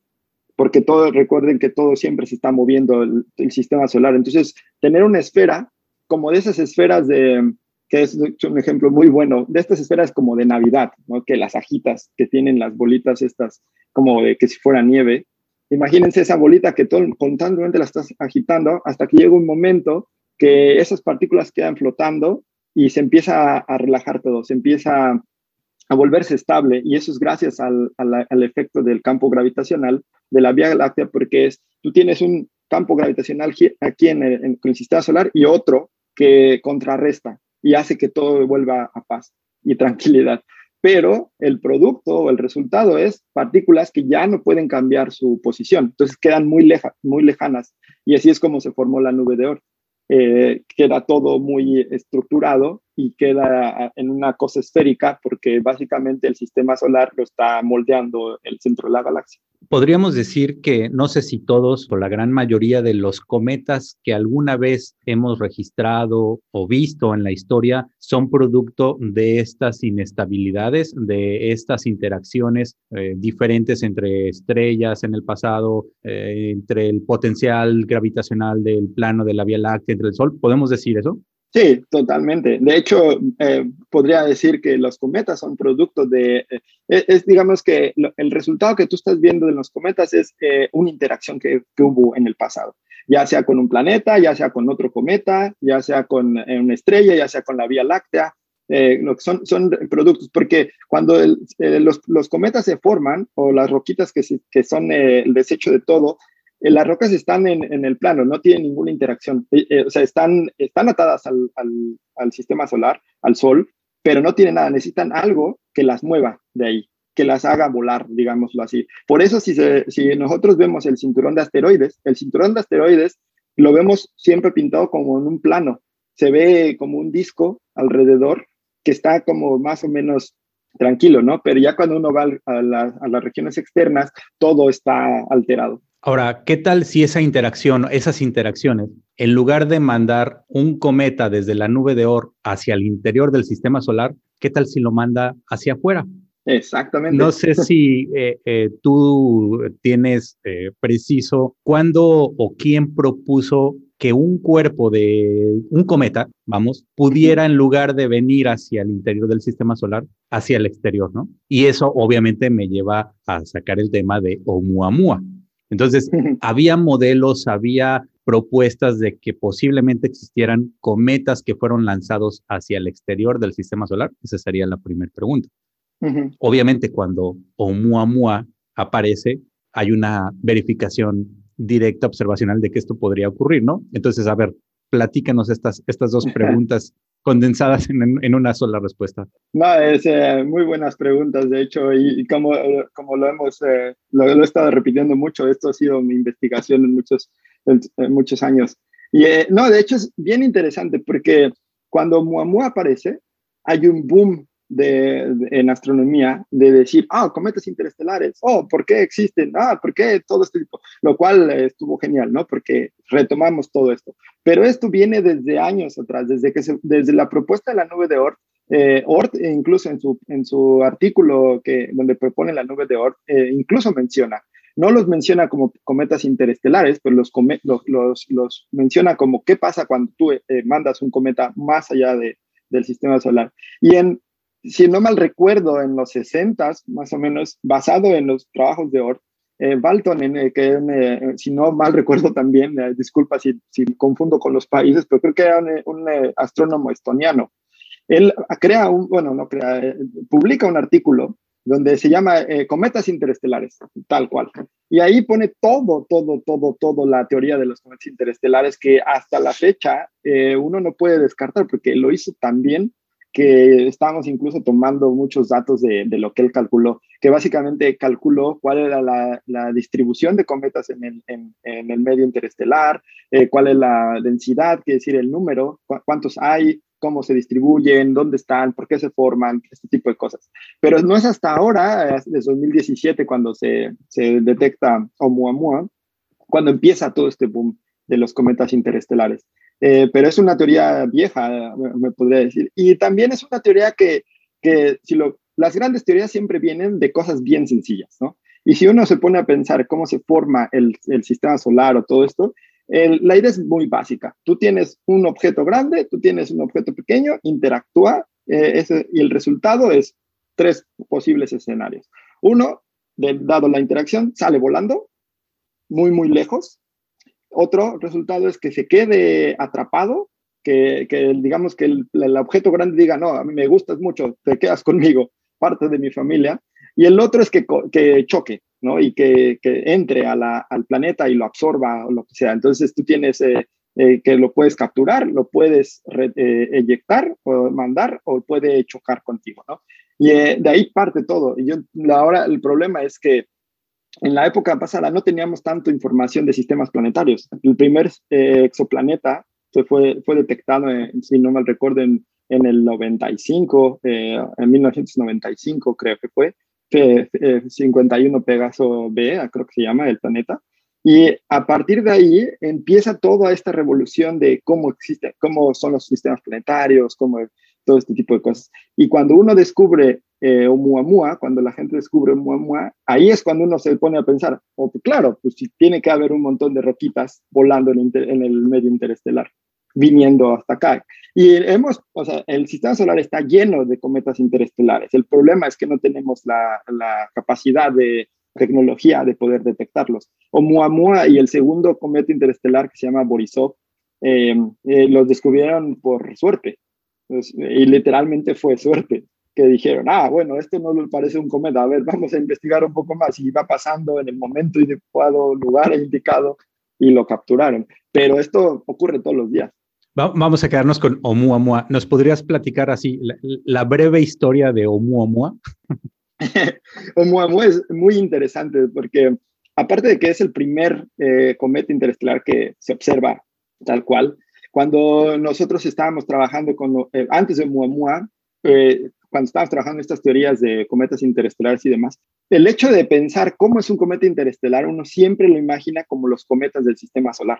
porque todos recuerden que todo siempre se está moviendo el, sistema solar. Entonces, tener una esfera como de esas esferas de, que es un ejemplo muy bueno, de estas esferas como de Navidad, ¿no? que las agitas, que tienen las bolitas estas como de que si fuera nieve. Imagínense esa bolita que todo, constantemente la estás agitando hasta que llega un momento que esas partículas quedan flotando y se empieza a, relajar todo, se empieza a, volverse estable y eso es gracias al, efecto del campo gravitacional de la Vía Láctea porque es, tú tienes un campo gravitacional aquí en en el sistema solar y otro que contrarresta y hace que todo vuelva a paz y tranquilidad. Pero el producto o el resultado es partículas que ya no pueden cambiar su posición, entonces quedan muy, muy lejanas y así es como se formó la nube de Oort. Eh, queda todo muy estructurado y queda en una cosa esférica porque básicamente el sistema solar lo está moldeando el centro de la galaxia. Podríamos decir que no sé si todos o la gran mayoría de los cometas que alguna vez hemos registrado o visto en la historia son producto de estas inestabilidades, de estas interacciones eh, diferentes entre estrellas en el pasado, eh, entre el potencial gravitacional del plano de la Vía Láctea, entre el Sol. ¿Podemos decir eso? Sí, totalmente. De hecho, eh, podría decir que los cometas son producto de, eh, es, digamos que el resultado que tú estás viendo de los cometas es eh, una interacción que, hubo en el pasado, ya sea con un planeta, ya sea con otro cometa, ya sea con una estrella, ya sea con la Vía Láctea. lo que son, son productos, porque cuando los, cometas se forman, o las roquitas que, que son el desecho de todo, eh, las rocas están en, el plano, no tienen ninguna interacción. Eh, eh, o sea, están, están atadas al, sistema solar, al sol, pero no tienen nada. Necesitan algo que las mueva de ahí, que las haga volar, digámoslo así. Por eso, si, si nosotros vemos el cinturón de asteroides, el cinturón de asteroides lo vemos siempre pintado como en un plano. Se ve como un disco alrededor que está como más o menos tranquilo, ¿no? Pero ya cuando uno va a, a las regiones externas, todo está alterado. Ahora, ¿qué tal si esa interacción, esas interacciones, en lugar de mandar un cometa desde la nube de Oort hacia el interior del sistema solar, qué tal si lo manda hacia afuera? Exactamente. No sé si eh, eh, tú tienes eh, preciso cuándo o quién propuso que un cuerpo de un cometa, vamos, pudiera en lugar de venir hacia el interior del sistema solar, hacia el exterior, ¿no? Y eso obviamente me lleva a sacar el tema de Oumuamua. Entonces, [laughs] había modelos, había propuestas de que posiblemente existieran cometas que fueron lanzados hacia el exterior del sistema solar. Esa sería la primera pregunta. Obviamente, cuando Oumuamua aparece, hay una verificación directa observacional de que esto podría ocurrir, ¿no? Entonces, a ver, platícanos estas, estas dos preguntas condensadas en, una sola respuesta. No, es eh, muy buenas preguntas, de hecho, y, como, como lo hemos, eh, lo, he estado repitiendo mucho, esto ha sido mi investigación en muchos, en, muchos años. Y eh, no, de hecho es bien interesante porque cuando Muamua aparece, hay un boom de, en astronomía de decir, ah, cometas interestelares, oh, ¿por qué existen? Ah, ¿por qué todo este tipo? Lo cual estuvo genial, ¿no? Porque retomamos todo esto. Pero esto viene desde años atrás, desde, que desde la propuesta de la nube de Oort. Eh, Oort, incluso en su, en su artículo que, donde propone la nube de Oort, eh, incluso menciona, no los menciona como cometas interestelares, pero los, los, los, menciona como qué pasa cuando tú eh, mandas un cometa más allá de, del sistema solar. Y en si no mal recuerdo, en los 60 más o menos, basado en los trabajos de Oort, eh, Balton, en, que eh, si no mal recuerdo también, eh, disculpa si, si, confundo con los países, pero creo que era un, astrónomo estoniano. Él crea bueno, no crea, publica un artículo donde se llama cometas interestelares, tal cual. Y ahí pone todo, todo, todo, todo la teoría de los cometas interestelares que hasta la fecha uno no puede descartar porque lo hizo también que estábamos incluso tomando muchos datos de, de, lo que él calculó, que básicamente calculó cuál era la, la distribución de cometas en el, en, en el medio interestelar, eh, cuál es la densidad, quiere decir el número, cuántos hay, cómo se distribuyen, dónde están, por qué se forman, este tipo de cosas. Pero no es hasta ahora, desde 2017, cuando se, se detecta Oumuamua, cuando empieza todo este boom de los cometas interestelares. Eh, pero es una teoría vieja, me, podría decir. Y también es una teoría que, que si lo, las grandes teorías siempre vienen de cosas bien sencillas, ¿no? Y si uno se pone a pensar cómo se forma el, el sistema solar o todo esto, la idea es muy básica. Tú tienes un objeto grande, tú tienes un objeto pequeño, interactúa eh, ese, y el resultado es tres posibles escenarios. Uno, dado la interacción, sale volando muy, muy lejos. Otro resultado es que se quede atrapado, que, que digamos que el, el, objeto grande diga, no, a mí me gustas mucho, te quedas [laughs] conmigo, parte de mi familia. Y el otro es que, que choque, ¿no? Y que, que entre a la, al planeta y lo absorba o lo que sea. Entonces tú tienes eh, eh, que lo puedes capturar, lo puedes eh, eyectar o mandar o puede chocar contigo, ¿no? Y de ahí parte todo. Y yo, ahora el problema es que en la época pasada no teníamos tanto información de sistemas planetarios. El primer exoplaneta fue, fue detectado, si no mal recuerdo, en, en el 95, en 1995 creo que fue, 51 eh, Pegaso B, creo que se llama, el planeta. Y a partir de ahí empieza toda esta revolución de cómo existe, cómo son los sistemas planetarios, cómo todo este tipo de cosas. Y cuando uno descubre eh, Oumuamua, cuando la gente descubre Oumuamua, ahí es cuando uno se pone a pensar, pues claro, pues tiene que haber un montón de roquitas volando en, el medio interestelar viniendo hasta acá. Y hemos, o sea, el sistema solar está lleno de cometas interestelares. El problema es que no tenemos la, capacidad de tecnología de poder detectarlos. Oumuamua y el segundo cometa interestelar que se llama Borisov, eh, eh, los descubrieron por suerte. Pues, y literalmente fue suerte que dijeron, ah, bueno, esto no le parece un cometa, a ver, vamos a investigar un poco más y va pasando en el momento adecuado, lugar indicado y lo capturaron. Pero esto ocurre todos los días. Vamos a quedarnos con Oumuamua. ¿Nos podrías platicar así la, breve historia de Oumuamua? [laughs] Oumuamua es muy interesante porque aparte de que es el primer eh, cometa interestelar que se observa tal cual, cuando nosotros estábamos trabajando con, eh, antes de Oumuamua, eh, cuando estábamos trabajando estas teorías de cometas interestelares y demás, el hecho de pensar cómo es un cometa interestelar, uno siempre lo imagina como los cometas del sistema solar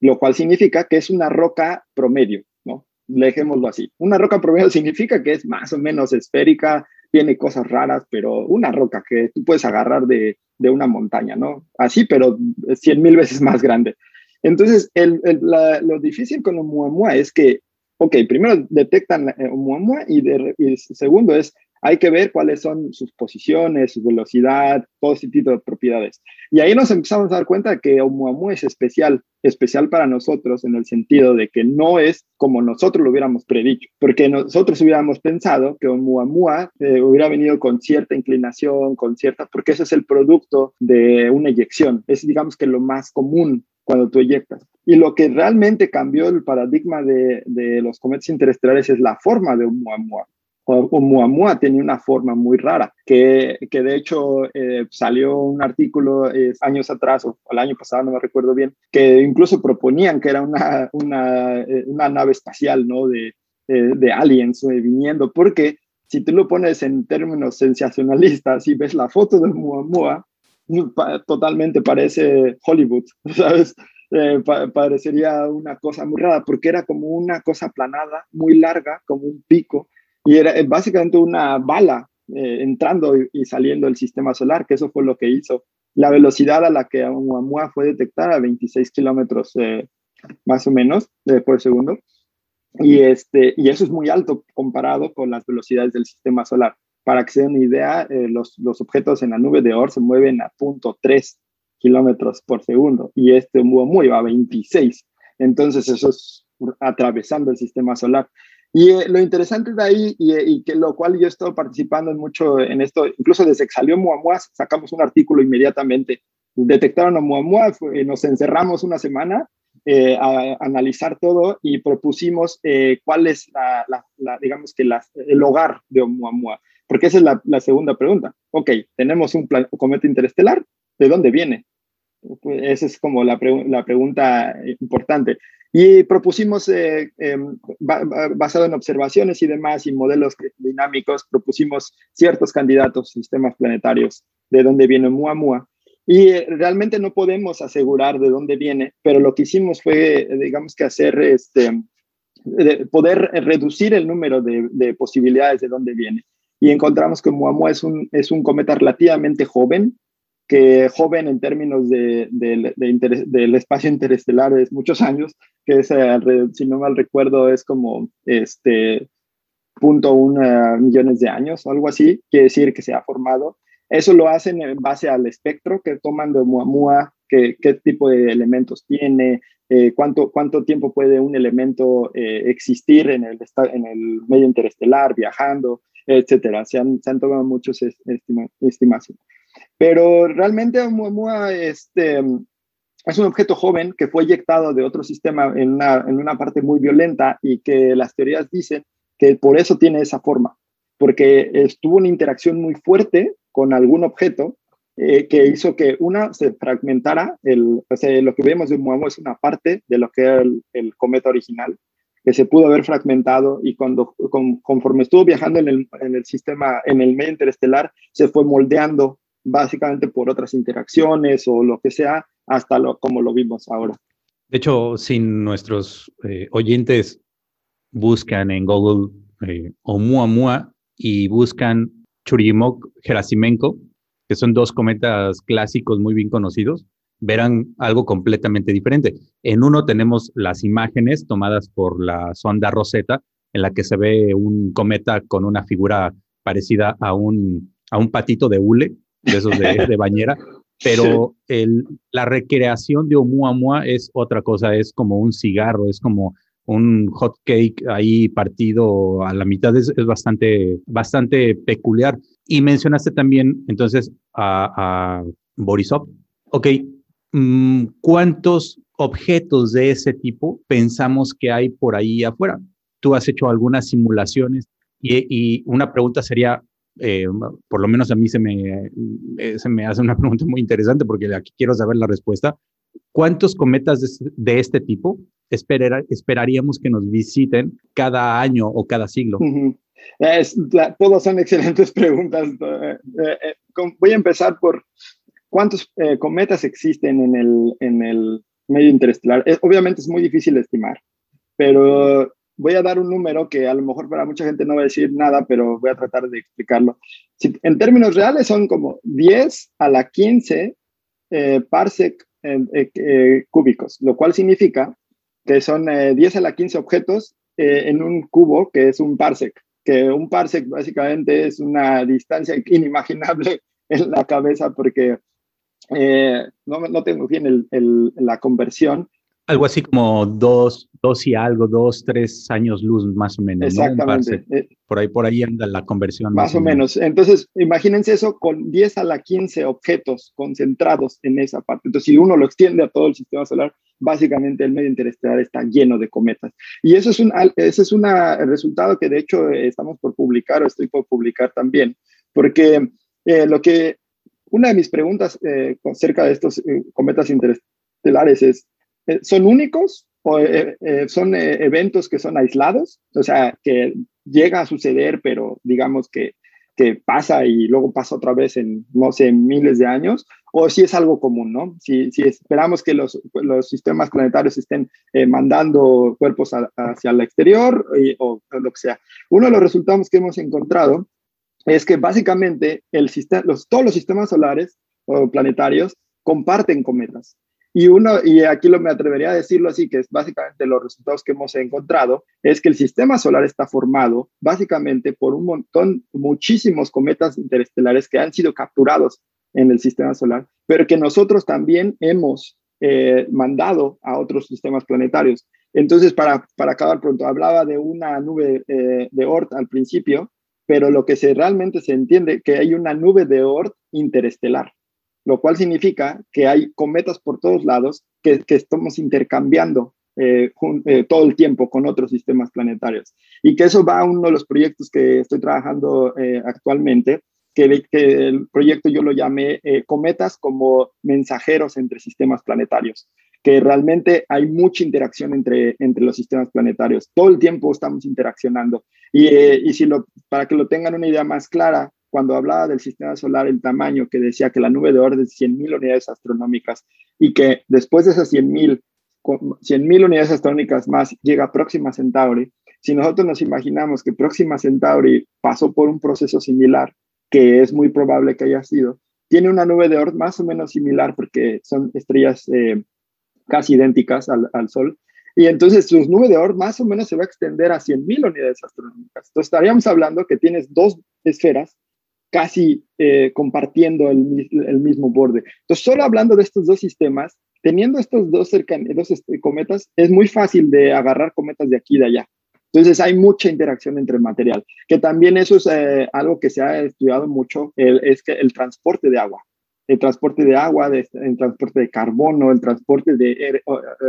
lo cual significa que es una roca promedio, ¿no? Dejémoslo así. Una roca promedio [laughs] significa que es más o menos esférica, tiene cosas raras, pero una roca que tú puedes agarrar de, una montaña, ¿no? Así, pero cien mil veces más grande. Entonces, el, lo difícil con Oumuamua es que, ok, primero detectan Oumuamua y, y segundo es hay que ver cuáles son sus posiciones, su velocidad, todo ese tipo de propiedades. Y ahí nos empezamos a dar cuenta que Oumuamua es especial, especial para nosotros en el sentido de que no es como nosotros lo hubiéramos predicho, porque nosotros hubiéramos pensado que Oumuamua eh, hubiera venido con cierta inclinación, con cierta, porque ese es el producto de una eyección, es digamos que lo más común cuando tú eyectas. Y lo que realmente cambió el paradigma de, de los cometas interestelares es la forma de Oumuamua. Oumuamua tenía una forma muy rara, que, que de hecho eh, salió un artículo años atrás, o el año pasado, no me recuerdo bien, que incluso proponían que era una, una, eh, una nave espacial, ¿no? De, eh, de aliens viniendo, porque si tú lo pones en términos sensacionalistas y ves la foto de Oumuamua, totalmente parece Hollywood, [laughs] ¿sabes? Parecería una cosa muy rara, porque era como una cosa aplanada, muy larga, como un pico, y era eh, básicamente una bala eh, entrando y, saliendo del sistema solar, que eso fue lo que hizo. La velocidad a la que Oumuamua fue detectada, 26 kilómetros eh, más o menos por segundo. Y, este, y eso es muy alto comparado con las velocidades del sistema solar. Para que se den una idea, los, los, objetos en la nube de Oort se mueven a punto 3 kilómetros por segundo y este Oumuamua iba a 26. Entonces eso es atravesando el sistema solar. Y eh, lo interesante de ahí, y, eh, y, que lo cual yo he estado participando en mucho en esto, incluso desde que salió Muamua, sacamos un artículo inmediatamente. Detectaron a Muamua, nos encerramos una semana eh, a, analizar todo y propusimos cuál es la, la, digamos que el hogar de Oumuamua. Porque esa es la, segunda pregunta. Ok, tenemos un, cometa interestelar, ¿de dónde viene? Esa es como la, pregunta importante. Y propusimos, eh, em, basado en observaciones y demás y modelos dinámicos, propusimos ciertos candidatos, sistemas planetarios, de dónde viene Muamua. Y realmente no podemos asegurar de dónde viene, pero lo que hicimos fue, digamos que hacer este, poder reducir el número de, posibilidades de dónde viene. Y encontramos que Muamua es un, es un cometa relativamente joven, que joven en términos de, del espacio interestelar es muchos años, que es, si no mal recuerdo, es como este, punto millones de años o algo así, quiere decir que se ha formado. Eso lo hacen en base al espectro que toman de Muamua, qué, qué tipo de elementos tiene, eh, cuánto, cuánto tiempo puede un elemento eh, existir en el medio interestelar, viajando, etcétera. Se han, se han tomado muchos estimaciones. Pero realmente Oumuamua este, es un objeto joven que fue eyectado de otro sistema en una, en una parte muy violenta y que las teorías dicen que por eso tiene esa forma, porque estuvo una interacción muy fuerte con algún objeto eh, que hizo que una se fragmentara. O sea, lo que vemos de Oumuamua es una parte de lo que era el, cometa original, que se pudo haber fragmentado y cuando, conforme estuvo viajando en el, en el sistema, en el medio interestelar, se fue moldeando básicamente por otras interacciones o lo que sea, hasta lo, como lo vimos ahora. De hecho, si nuestros eh, oyentes buscan en Google eh, Oumuamua y buscan Churyumov Gerasimenko, que son dos cometas clásicos muy bien conocidos, verán algo completamente diferente. En uno tenemos las imágenes tomadas por la sonda Rosetta, en la que se ve un cometa con una figura parecida a un, a un patito de hule, de esos de, [laughs] bañera, pero el, la recreación de Oumuamua es otra cosa, es como un cigarro, es como un hot cake ahí partido a la mitad, es, es bastante, bastante peculiar. Y mencionaste también entonces a, Borisov. Ok, ¿cuántos objetos de ese tipo pensamos que hay por ahí afuera? Tú has hecho algunas simulaciones y, una pregunta sería, eh, por lo menos a mí se me, eh, se me hace una [laughs] pregunta muy interesante porque aquí quiero saber la respuesta. ¿Cuántos cometas de, este tipo esperaríamos que nos visiten cada año o cada siglo? Es, todas son excelentes [laughs] preguntas. Eh, eh, eh, voy a empezar por cuántos cometas existen en el, en el medio interestelar. obviamente es muy difícil estimar, pero voy a dar un número que a lo mejor para mucha gente no va a decir nada, pero voy a tratar de explicarlo. en términos reales son como 10 a la 15 parsec cúbicos, lo cual significa que son 10 a la 15 objetos en un cubo, que es un parsec que un parsec básicamente es una distancia inimaginable [laughs] en la cabeza porque eh, no, no, tengo bien el, el, la conversión. Algo así como dos, dos y algo, dos, tres años luz más o menos. Exactamente. Eh, por ahí, por ahí anda la conversión. Más, o menos. Entonces, imagínense eso con 10 a la 15 objetos concentrados en esa parte. Entonces, si uno lo extiende a todo el sistema solar, básicamente el medio interestelar está lleno de cometas. Y eso es un, ese es un resultado que de hecho estamos por publicar o estoy por publicar también, porque eh, lo que, una de mis preguntas eh, acerca de estos eh, cometas interestelares es, ¿son únicos o son eventos que son aislados? O sea, que llega a suceder, pero digamos que que pasa y luego pasa otra vez en, no sé, miles de años, o si es algo común, ¿no? Si, si esperamos que los, los, sistemas planetarios estén eh, mandando cuerpos hacia el exterior o, lo que sea. Uno de los resultados que hemos encontrado es que básicamente los, todos los sistemas solares o planetarios comparten cometas. Y uno, y aquí lo me atrevería a decirlo así, que es básicamente los resultados que hemos encontrado, es que el sistema solar está formado básicamente por un montón, muchísimos cometas interestelares que han sido capturados en el sistema solar, pero que nosotros también hemos eh, mandado a otros sistemas planetarios. Entonces, para, para acabar pronto, hablaba de una nube eh, de Oort al principio, pero lo que se, realmente se entiende que hay una nube de Oort interestelar lo cual significa que hay cometas por todos lados que, estamos intercambiando eh, eh, todo el tiempo con otros sistemas planetarios. Y que eso va a uno de los proyectos que estoy trabajando eh, actualmente, que, el proyecto yo lo llamé cometas como mensajeros entre sistemas planetarios, que realmente hay mucha interacción entre, entre los sistemas planetarios. Todo el tiempo estamos interaccionando. Y, y si lo, para que lo tengan una idea más clara, cuando hablaba del sistema solar, el tamaño que decía que la nube de Oort es de 100.000 unidades astronómicas y que después de esas 100.000 100.000 unidades astronómicas más llega Próxima Centauri, si nosotros nos imaginamos que Próxima Centauri pasó por un proceso similar, que es muy probable que haya sido, tiene una nube de Oort más o menos similar porque son estrellas eh, casi idénticas al, Sol, y entonces su nube de Oort más o menos se va a extender a 100.000 unidades astronómicas. Entonces estaríamos hablando que tienes dos esferas casi eh, compartiendo el, mismo borde. Entonces, solo hablando de estos dos sistemas, teniendo estos dos, dos este, cometas, es muy fácil de agarrar cometas de aquí y de allá. Entonces hay mucha interacción entre material, que también eso es eh, algo que se ha estudiado mucho, es que el transporte de agua el transporte de agua, el transporte de carbono, el transporte de er,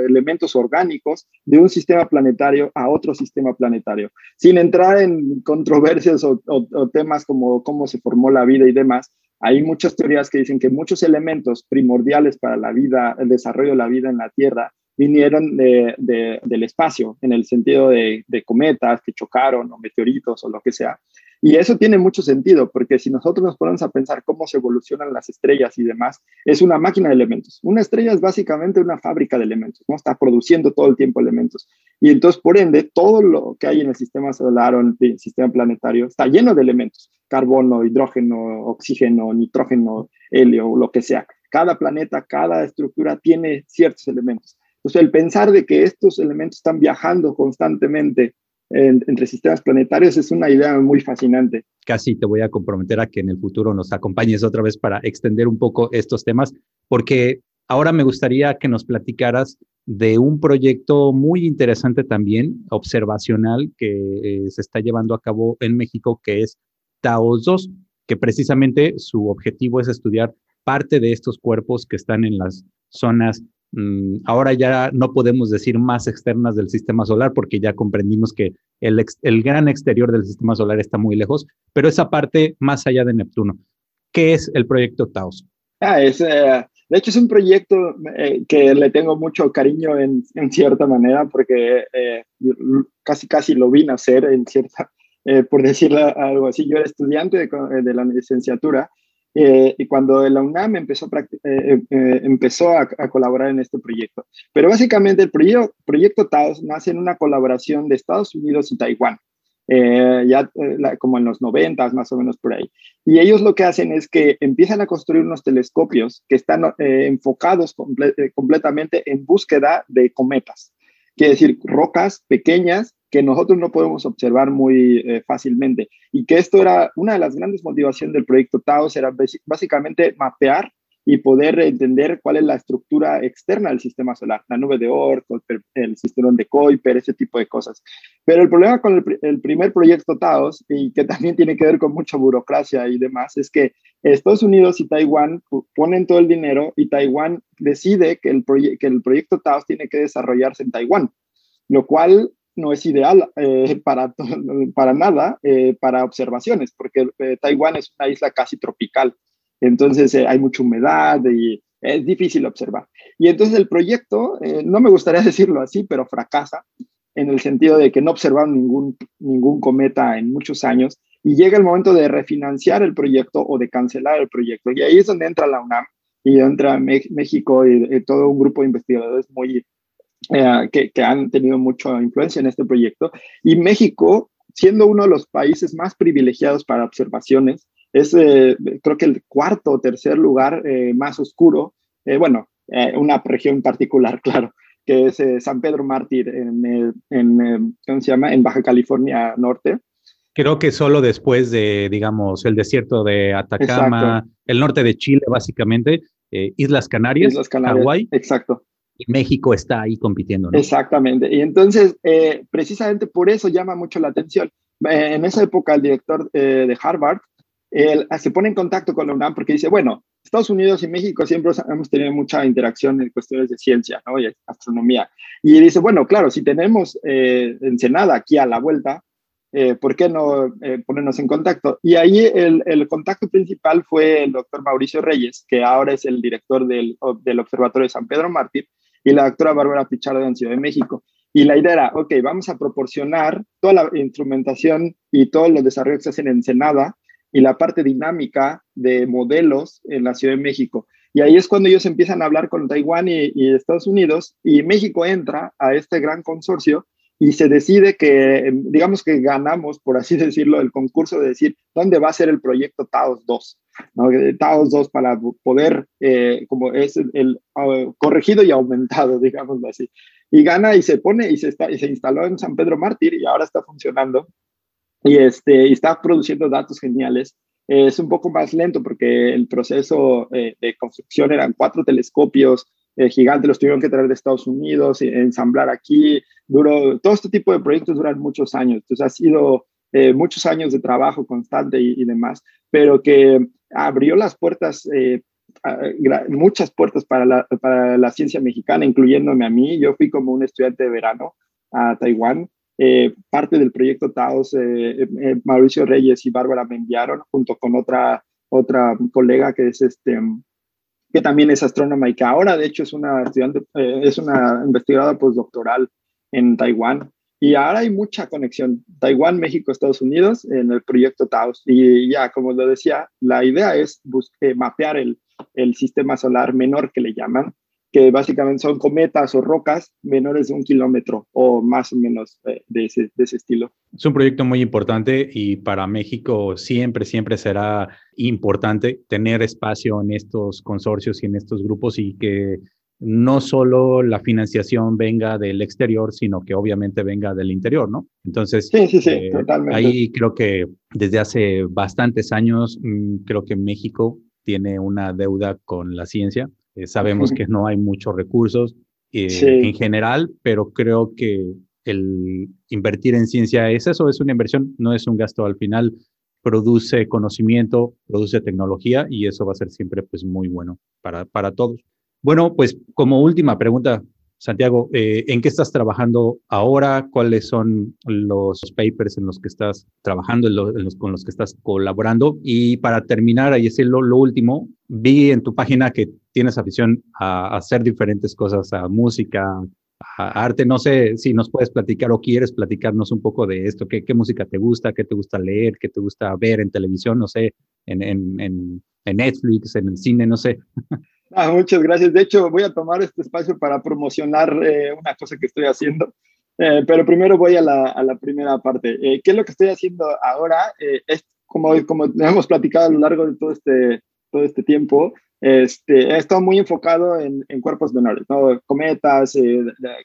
elementos orgánicos de un sistema planetario a otro sistema planetario. Sin entrar en controversias o, o, temas como cómo se formó la vida y demás, hay muchas teorías que dicen que muchos elementos primordiales para la vida, el desarrollo de la vida en la Tierra, vinieron de, del espacio, en el sentido de, de cometas que chocaron o meteoritos o lo que sea. Y eso tiene mucho sentido, porque si nosotros nos ponemos a pensar cómo se evolucionan las estrellas y demás, es una máquina de elementos. Una estrella es básicamente una fábrica de elementos, ¿no? Está produciendo todo el tiempo elementos. Y entonces, por ende, todo lo que hay en el sistema solar o en el sistema planetario está lleno de elementos. Carbono, hidrógeno, oxígeno, nitrógeno, helio, lo que sea. Cada planeta, cada estructura tiene ciertos elementos. Entonces, el pensar de que estos elementos están viajando constantemente entre sistemas planetarios es una idea muy fascinante. Casi te voy a comprometer a que en el futuro nos acompañes otra vez para extender un poco estos temas, porque ahora me gustaría que nos platicaras de un proyecto muy interesante también, observacional, que eh, se está llevando a cabo en México, que es TAOS 2, que precisamente su objetivo es estudiar parte de estos cuerpos que están en las zonas Mm, ahora ya no podemos decir más externas del sistema solar porque ya comprendimos que el, gran exterior del sistema solar está muy lejos, pero esa parte más allá de Neptuno. ¿Qué es el proyecto Taos? Ah, es, eh, de hecho, es un proyecto eh, que le tengo mucho cariño en, cierta manera porque eh, casi casi lo vi nacer en cierta, por decirlo algo así. Yo era estudiante de la licenciatura eh, y cuando la UNAM empezó, a, eh, eh, a, colaborar en este proyecto. Pero básicamente el proyecto TAOS nace en una colaboración de Estados Unidos y Taiwán, ya como en los 90 más o menos por ahí. Y ellos lo que hacen es que empiezan a construir unos telescopios que están enfocados completamente en búsqueda de cometas. Quiere decir, rocas pequeñas que nosotros no podemos observar muy eh, fácilmente. Y que esto era una de las grandes motivaciones del proyecto TAOS, era básicamente mapear y poder entender cuál es la estructura externa del sistema solar, la nube de Oort, el sistema de Kuiper, ese tipo de cosas. Pero el problema con el, primer proyecto TAOS, y que también tiene que ver con mucha burocracia y demás, es que Estados Unidos y Taiwán ponen todo el dinero y Taiwán decide que el, que el proyecto TAOS tiene que desarrollarse en Taiwán, lo cual no es ideal eh, para, para nada eh, para observaciones, porque eh, Taiwán es una isla casi tropical, entonces hay mucha humedad y es difícil observar. Y entonces el proyecto, no me gustaría [laughs] decirlo así, pero fracasa en el sentido de que no observaron ningún, ningún cometa en muchos años y llega el momento de refinanciar el proyecto o de cancelar el proyecto. Y ahí es donde entra la UNAM y entra México y todo un grupo de investigadores muy eh, que, han tenido mucha influencia en este proyecto. Y México, siendo uno de los países más privilegiados para observaciones, es eh, creo que el cuarto o tercer lugar eh, más oscuro, bueno, una región particular, [laughs] claro, que es San Pedro Mártir en, en, ¿cómo se llama? En Baja California Norte. Creo que solo después de, digamos, el desierto de Atacama, el norte de Chile, básicamente, Islas Canarias, Islas Canarias, Exacto. México está ahí compitiendo. Exactamente. Y entonces, eh, precisamente por eso llama mucho la atención. Eh, en esa época, el director eh, de Harvard él, se pone en contacto con la UNAM porque dice, bueno, Estados Unidos y México siempre hemos tenido mucha interacción en cuestiones de ciencia ¿no? y astronomía. Y dice, bueno, claro, si tenemos Ensenada aquí a la vuelta, ¿por qué no ponernos en contacto? Y ahí el, contacto principal fue el doctor Mauricio Reyes, que ahora es el director del, del Observatorio de San Pedro Mártir, y la doctora Bárbara Pichardo en Ciudad de México. Y la idea era, ok, vamos a proporcionar toda la instrumentación y todos los desarrollos que se hacen en Senada y la parte dinámica de modelos en la Ciudad de México. Y ahí es cuando ellos empiezan a hablar con Taiwán y, Estados Unidos y México entra a este gran consorcio y se decide que, digamos que ganamos, por así [laughs] decirlo, el concurso de decir dónde va a ser el proyecto Taos 2. ¿no? Taos 2 para poder, eh, como es el, uh, corregido y aumentado, [laughs] digámoslo así. Y gana y se pone y se, está, y se instaló en San Pedro Mártir y ahora está funcionando y, este, y está produciendo datos geniales. es un poco más lento porque el proceso eh, de construcción eran cuatro telescopios, eh, gigantes, los tuvieron que traer de Estados Unidos, ensamblar aquí, duró, todo este tipo de proyectos duran muchos años, entonces ha sido eh, muchos años de trabajo constante y, demás, pero que abrió las puertas, eh, muchas puertas para la, para la ciencia mexicana, incluyéndome a mí, yo fui como un estudiante de verano a Taiwán, parte del proyecto Taos, Mauricio Reyes y Bárbara me enviaron junto con otra, otra colega que es este, que también es astrónoma y que ahora de hecho es una estudiante, eh, es una investigadora postdoctoral en Taiwán. Y ahora hay mucha conexión, Taiwán, México, Estados Unidos, en el proyecto TAOS. Y ya, como lo decía, la idea es busque, mapear el, el sistema solar menor que le llaman, que básicamente son cometas o rocas menores de un kilómetro o más o menos eh, de, ese, de, ese, estilo. Es un proyecto muy importante y para México siempre, siempre será importante tener espacio en estos consorcios y en estos grupos y que no solo la financiación venga del exterior, sino que obviamente venga del interior, ¿no? Entonces, sí, sí, sí, eh, totalmente. ahí creo que desde hace bastantes años, mm, creo que México tiene una deuda con la ciencia eh, sabemos que no hay muchos recursos eh, en general, pero creo que el invertir en ciencia es eso, es una inversión, no es un gasto. Al final, produce conocimiento, produce tecnología y eso va a ser siempre pues muy bueno para, para todos. Bueno, pues como última pregunta, Santiago, eh, ¿en qué estás trabajando ahora? ¿Cuáles son los papers en los que estás trabajando, en los, con los que estás colaborando? Y para terminar, ahí es lo, último, vi en tu página que tienes afición a, hacer diferentes cosas, a música, a arte. No sé si nos puedes platicar o quieres platicarnos un poco de esto. ¿Qué, qué música te gusta? ¿Qué te gusta leer? ¿Qué te gusta ver en televisión? No sé, en, en, en, en Netflix, en el cine, no sé. [laughs] Ah, muchas gracias. De hecho, voy a tomar este espacio para promocionar eh, una cosa que estoy haciendo. Eh, pero primero voy a la, a la primera parte. Eh, ¿Qué es lo que estoy haciendo ahora? es como, como hemos platicado a lo largo de todo este, todo este tiempo, este, he estado muy enfocado en, en cuerpos menores, ¿no? cometas,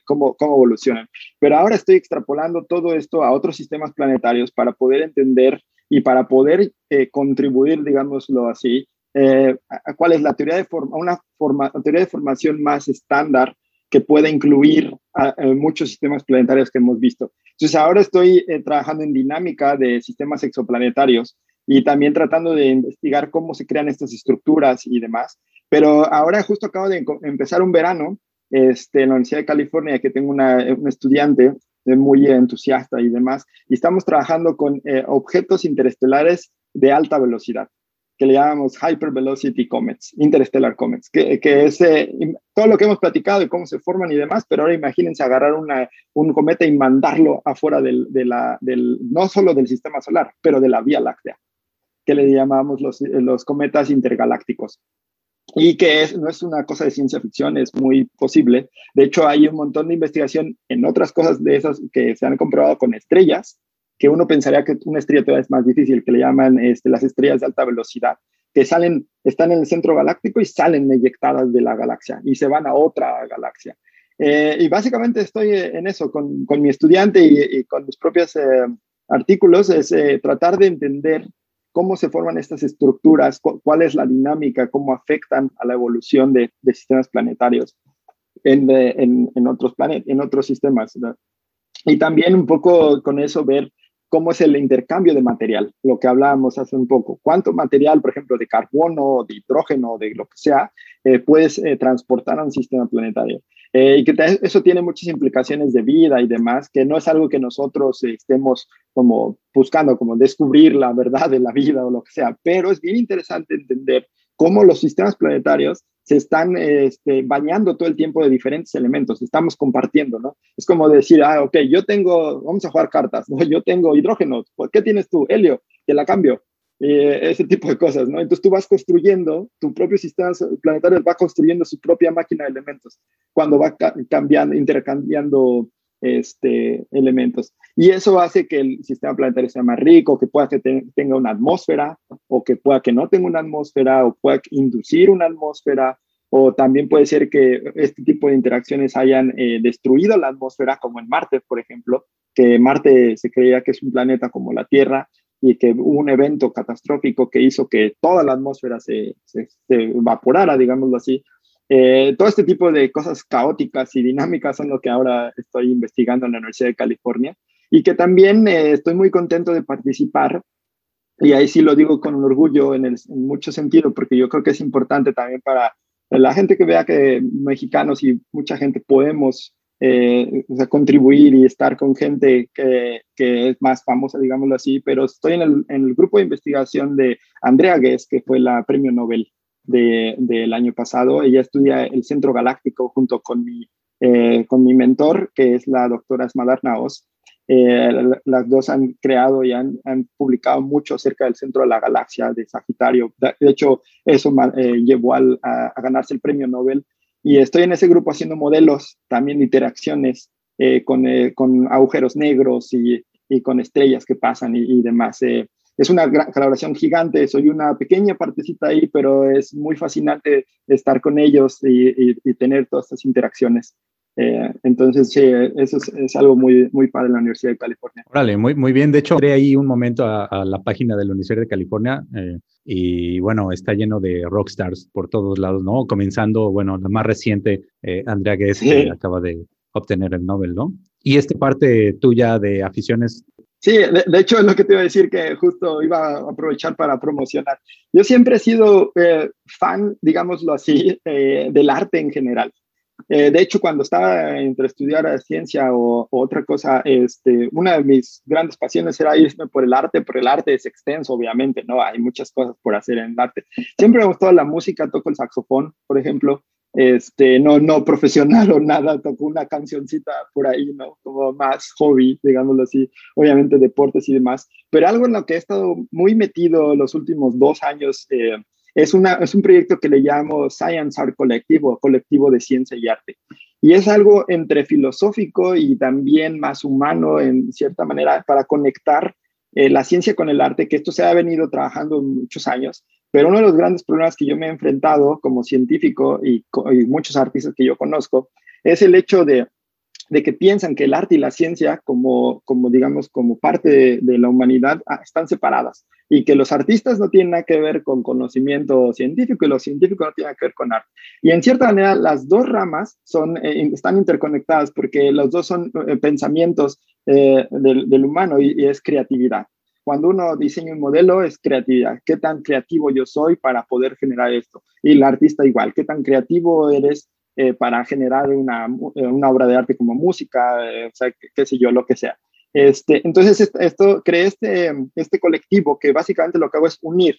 cómo, cómo evolucionan. Pero ahora estoy extrapolando todo esto a otros sistemas planetarios para poder entender y para poder contribuir, digámoslo así, eh, cuál es la teoría de forma, una forma, teoría de formación más estándar que pueda incluir a, muchos sistemas planetarios que hemos visto. Entonces ahora estoy eh, trabajando en dinámica de sistemas exoplanetarios y también tratando de investigar cómo se crean estas estructuras y demás. Pero ahora justo acabo de empezar un verano este, en la Universidad de California, que tengo una, un estudiante muy entusiasta y demás, y estamos trabajando con eh, objetos interestelares de alta velocidad que le llamamos Hypervelocity Comets, Interstellar Comets, que, que es eh, todo lo que hemos platicado de cómo se forman y demás, pero ahora imagínense agarrar una, un cometa y mandarlo afuera del, de la, del, no solo del sistema solar, pero de la Vía Láctea, que le llamamos los, los cometas intergalácticos. Y que es, no es una cosa de ciencia ficción, es muy posible. De hecho, hay un montón de investigación en otras cosas de esas que se han comprobado con estrellas, que uno pensaría que una estrella todavía es más difícil, que le llaman este, las estrellas de alta velocidad, que salen, están en el centro galáctico y salen eyectadas de la galaxia y se van a otra galaxia. Eh, y básicamente estoy en eso con, con mi estudiante y, con mis propios eh, artículos, es eh, tratar de entender cómo se forman estas estructuras, cuál es la dinámica, cómo afectan a la evolución de, de sistemas planetarios en, en otros planetas, en otros sistemas. Y también un poco con eso ver cómo es el intercambio de material, lo que hablábamos hace un poco. ¿Cuánto material, por ejemplo, de carbono, de hidrógeno, de lo que sea, eh, puedes eh, transportar a un sistema planetario? Eh, y que eso tiene muchas implicaciones de vida y demás, que no es algo que nosotros estemos como buscando, como descubrir la verdad de la vida o lo que sea, pero es bien interesante entender cómo los sistemas planetarios se están este, bañando todo el tiempo de diferentes elementos, estamos compartiendo, ¿no? Es como decir, ah, ok, yo tengo, vamos a jugar cartas, ¿no? [laughs] Yo tengo hidrógeno, ¿por qué tienes tú? Helio, te la cambio. eh, ese tipo de cosas, ¿no? Entonces tú vas construyendo, tu propio sistema planetario va construyendo su propia máquina de elementos cuando va cambiando, intercambiando este, elementos. Y eso hace que el sistema planetario sea más rico, que pueda que tenga una atmósfera, o que pueda que no tenga una atmósfera, o pueda inducir una atmósfera, o también puede ser que este tipo de interacciones hayan eh, destruido la atmósfera, como en Marte, por ejemplo, que Marte se creía que es un planeta como la Tierra, y que un evento catastrófico que hizo que toda la atmósfera se, se, evaporara, digámoslo así. Eh, todo este tipo de cosas caóticas y dinámicas son lo que ahora estoy investigando en la Universidad de California y que también eh, estoy muy contento de participar. Y ahí sí lo digo con orgullo en, el, en mucho sentido, porque yo creo que es importante también para la gente que vea que mexicanos y mucha gente podemos eh, contribuir y estar con gente que, que, es más famosa, digámoslo así, pero estoy en el, en el grupo de investigación de Andrea Guess, que fue la premio Nobel del de, año pasado. Ella estudia el Centro Galáctico junto con mi, eh, con mi mentor, que es la doctora Esmadar Naos. Eh, las dos han creado y han, han, publicado mucho acerca del centro de la galaxia de Sagitario. De, hecho, eso llevó al, a, ganarse el premio Nobel y estoy en ese grupo haciendo modelos, también interacciones eh, con, eh, con, agujeros negros y, y, con estrellas que pasan y, demás. Eh, es una gran colaboración gigante, soy una pequeña partecita ahí, pero es muy fascinante estar con ellos y, y tener todas estas interacciones. Eh, entonces, sí, eso es, algo muy, muy padre en la Universidad de California. Órale, muy, muy bien. De hecho, entré ahí un momento a, la página de la Universidad de California eh, y bueno, está lleno de rockstars por todos lados, ¿no? Comenzando, bueno, la más reciente, eh, Andrea Guess, que acaba de obtener el Nobel, ¿no? Y esta parte tuya de aficiones. Sí, de, hecho es lo que te iba a decir que justo iba a aprovechar para promocionar. Yo siempre he sido fan, digámoslo así, [laughs] del arte en general. Eh, de hecho, cuando estaba entre estudiar ciencia o, otra cosa, este, una de mis grandes pasiones era irme por el arte, pero el arte es extenso, obviamente, ¿no? Hay muchas cosas por hacer en el arte. Siempre me gustó la música, toco el saxofón, por ejemplo, este, no, no profesional [laughs] o nada, toco una cancioncita por ahí, ¿no? Como más hobby, digámoslo así, obviamente deportes y demás, pero algo en lo que he estado muy metido los últimos dos años, eh, es, una, es un proyecto que le llamo Science Art Collective o colectivo de ciencia y arte. Y es algo entre filosófico y también más humano en cierta manera para conectar eh, la ciencia con el arte, que esto se ha venido trabajando muchos años, pero uno de los grandes problemas que yo me he enfrentado como científico y, muchos artistas que yo conozco es el hecho de que piensan que el arte y la ciencia, como, digamos, como parte de, la humanidad, ah, están separadas y que los artistas no tienen nada que ver con conocimiento científico y los científicos no tienen nada que ver con arte. Y en cierta manera, las dos ramas eh, están interconectadas porque los dos son eh, pensamientos eh, del, humano y es creatividad. Cuando uno diseña un modelo es creatividad. ¿Qué tan creativo yo soy para poder generar esto? Y el artista igual. ¿Qué tan creativo eres eh, para generar una, eh, una, obra de arte como música, eh, o sea, qué, sé yo, lo que sea. Este, entonces, esto, creé este, este colectivo que básicamente lo que hago es unir.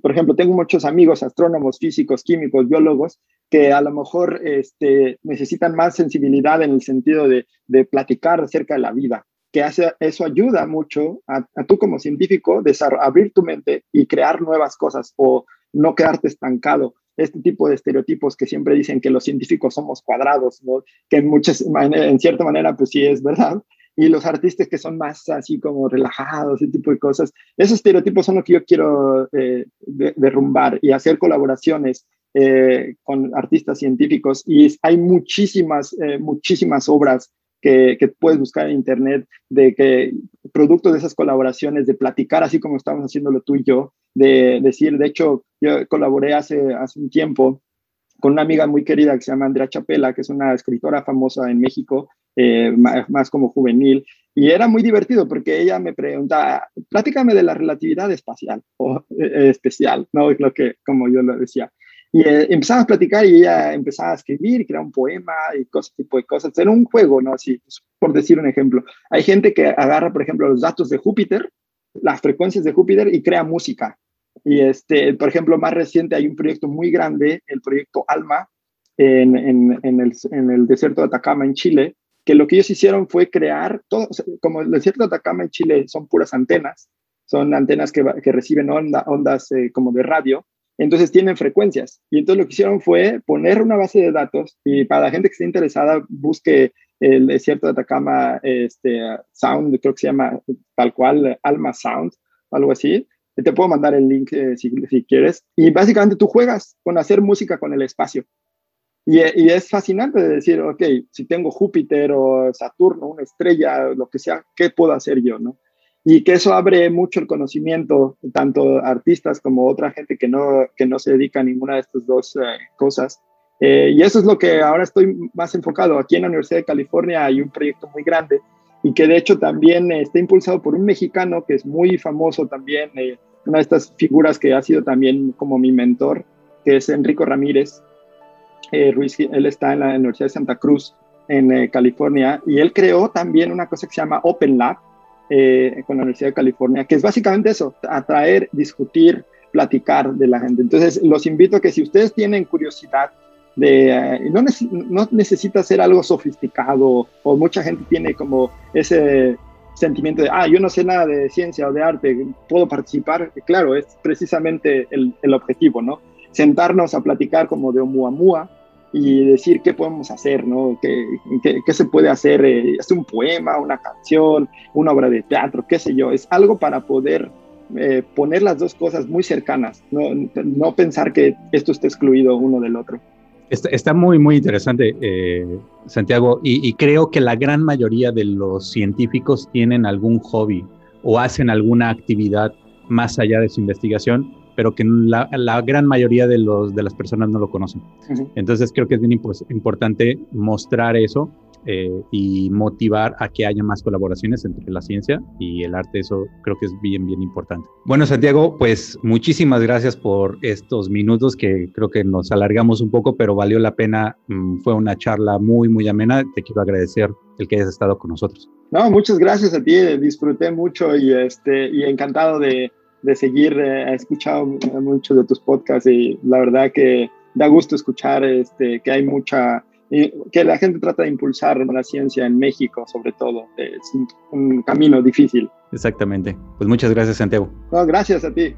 por ejemplo, tengo muchos amigos, astrónomos, físicos, químicos, biólogos, que a lo mejor este, necesitan más sensibilidad en el sentido de, de platicar acerca de la vida, que hace, eso ayuda mucho a, a tú como científico abrir tu mente y crear nuevas cosas o no quedarte estancado. Este tipo de estereotipos que siempre dicen que los científicos somos cuadrados, que en, muchas, en cierta manera pues sí es verdad, y los artistas que son más así como relajados, ese tipo de cosas, esos estereotipos son lo que yo quiero eh, derrumbar y hacer colaboraciones eh, con artistas científicos. Y hay muchísimas, eh, muchísimas obras que, que, puedes buscar en internet de que producto de esas colaboraciones, de platicar así como estamos haciéndolo tú y yo, de decir, de hecho, yo colaboré hace, hace un tiempo con una amiga muy querida que se llama Andrea Chapela, que es una escritora famosa en México, eh, más, como juvenil, y era muy divertido porque ella me preguntaba, platícame de la relatividad espacial o eh, especial, ¿no? Es lo que, como yo lo decía. Y eh, a platicar y ella empezaba a escribir, crear un poema y cosas, tipo de cosas. Era un juego, ¿no? Así, pues, por decir un ejemplo. Hay gente que agarra, por ejemplo, los datos de Júpiter, las frecuencias de Júpiter y crea música. Y, este, por ejemplo, más reciente hay un proyecto muy grande, el proyecto ALMA, en, en, el, en el desierto de Atacama, en Chile, que lo que ellos hicieron fue crear, todo, como el desierto de Atacama en Chile son puras antenas, son antenas que, reciben ondas eh, como de radio, entonces tienen frecuencias. Y entonces lo que hicieron fue poner una base de datos y para la gente que esté interesada, busque el desierto de Atacama este, Sound, creo que se llama tal cual, Alma Sound, algo así. Te puedo mandar el link eh, si, si, quieres. Y básicamente tú juegas con hacer música con el espacio. Y, y, es fascinante decir, ok, si tengo Júpiter o Saturno, una estrella, lo que sea, ¿qué puedo hacer yo? ¿no? Y que eso abre mucho el conocimiento, tanto artistas como otra gente que no, que no se dedica a ninguna de estas dos eh, cosas. Eh, y eso es lo que ahora estoy más enfocado. Aquí en la Universidad de California hay un proyecto muy grande y que de hecho también está impulsado por un mexicano que es muy famoso también, eh, una de estas figuras que ha sido también como mi mentor, que es Enrico Ramírez. Ruiz, él está en la Universidad de Santa Cruz, en California, y él creó también una cosa que se llama Open Lab, eh, con la Universidad de California, que es básicamente eso, atraer, discutir, platicar de la gente. Entonces, los invito a que si ustedes tienen curiosidad de, eh, no, necesita ser algo sofisticado o mucha gente tiene como ese sentimiento de, ah, yo no sé nada de ciencia o de arte, puedo participar. Claro, es precisamente el, el objetivo, ¿no? Sentarnos a platicar como de Oumuamua, y decir qué podemos hacer, ¿no? ¿Qué, qué, se puede hacer? Eh, ¿Es un poema, una canción, una obra de teatro, qué sé yo? Es algo para poder eh, poner las dos cosas muy cercanas, no, no, pensar que esto está excluido uno del otro. Está, está muy, muy interesante, eh, Santiago, y, y creo que la gran mayoría de los científicos tienen algún hobby o hacen alguna actividad más allá de su investigación pero que la, la gran mayoría de, los, de las personas no lo conocen. Entonces creo que es bien importante mostrar eso eh, y motivar a que haya más colaboraciones entre la ciencia y el arte. Eso creo que es bien, bien importante. Bueno, Santiago, pues muchísimas gracias por estos minutos que creo que nos alargamos un poco, pero valió la pena. Mm, fue una charla muy, muy amena. Te quiero agradecer el que hayas estado con nosotros. No, muchas gracias a ti. Disfruté mucho y, este, y encantado de, de seguir, eh, he escuchado muchos de tus podcasts y la verdad que da gusto escuchar este, que hay mucha, que la gente trata de impulsar la ciencia en México, sobre todo. Es un, camino difícil. Exactamente. Pues muchas gracias, Santiago. No, gracias a ti.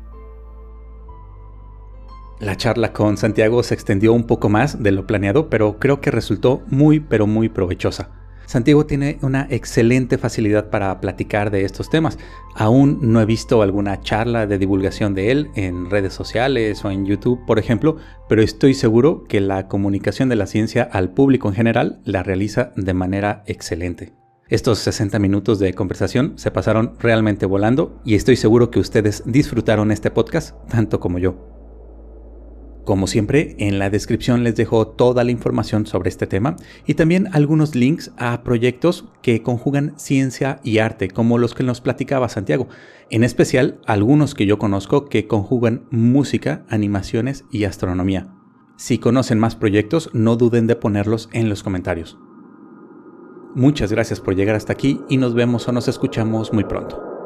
La charla con Santiago se extendió un poco más de lo planeado, pero creo que resultó muy, pero muy provechosa. Santiago tiene una excelente facilidad para platicar de estos temas. Aún no he visto alguna charla de divulgación de él en redes sociales o en YouTube, por ejemplo, pero estoy seguro que la comunicación de la ciencia al público en general la realiza de manera excelente. Estos 60 minutos de conversación se pasaron realmente volando y estoy seguro que ustedes disfrutaron este podcast tanto como yo. Como siempre, en la descripción les dejo toda la información sobre este tema y también algunos links a proyectos que conjugan ciencia y arte, como los que nos platicaba Santiago, en especial algunos que yo conozco que conjugan música, animaciones y astronomía. Si conocen más proyectos, no duden de ponerlos en los comentarios. Muchas gracias por llegar hasta aquí y nos vemos o nos escuchamos muy pronto.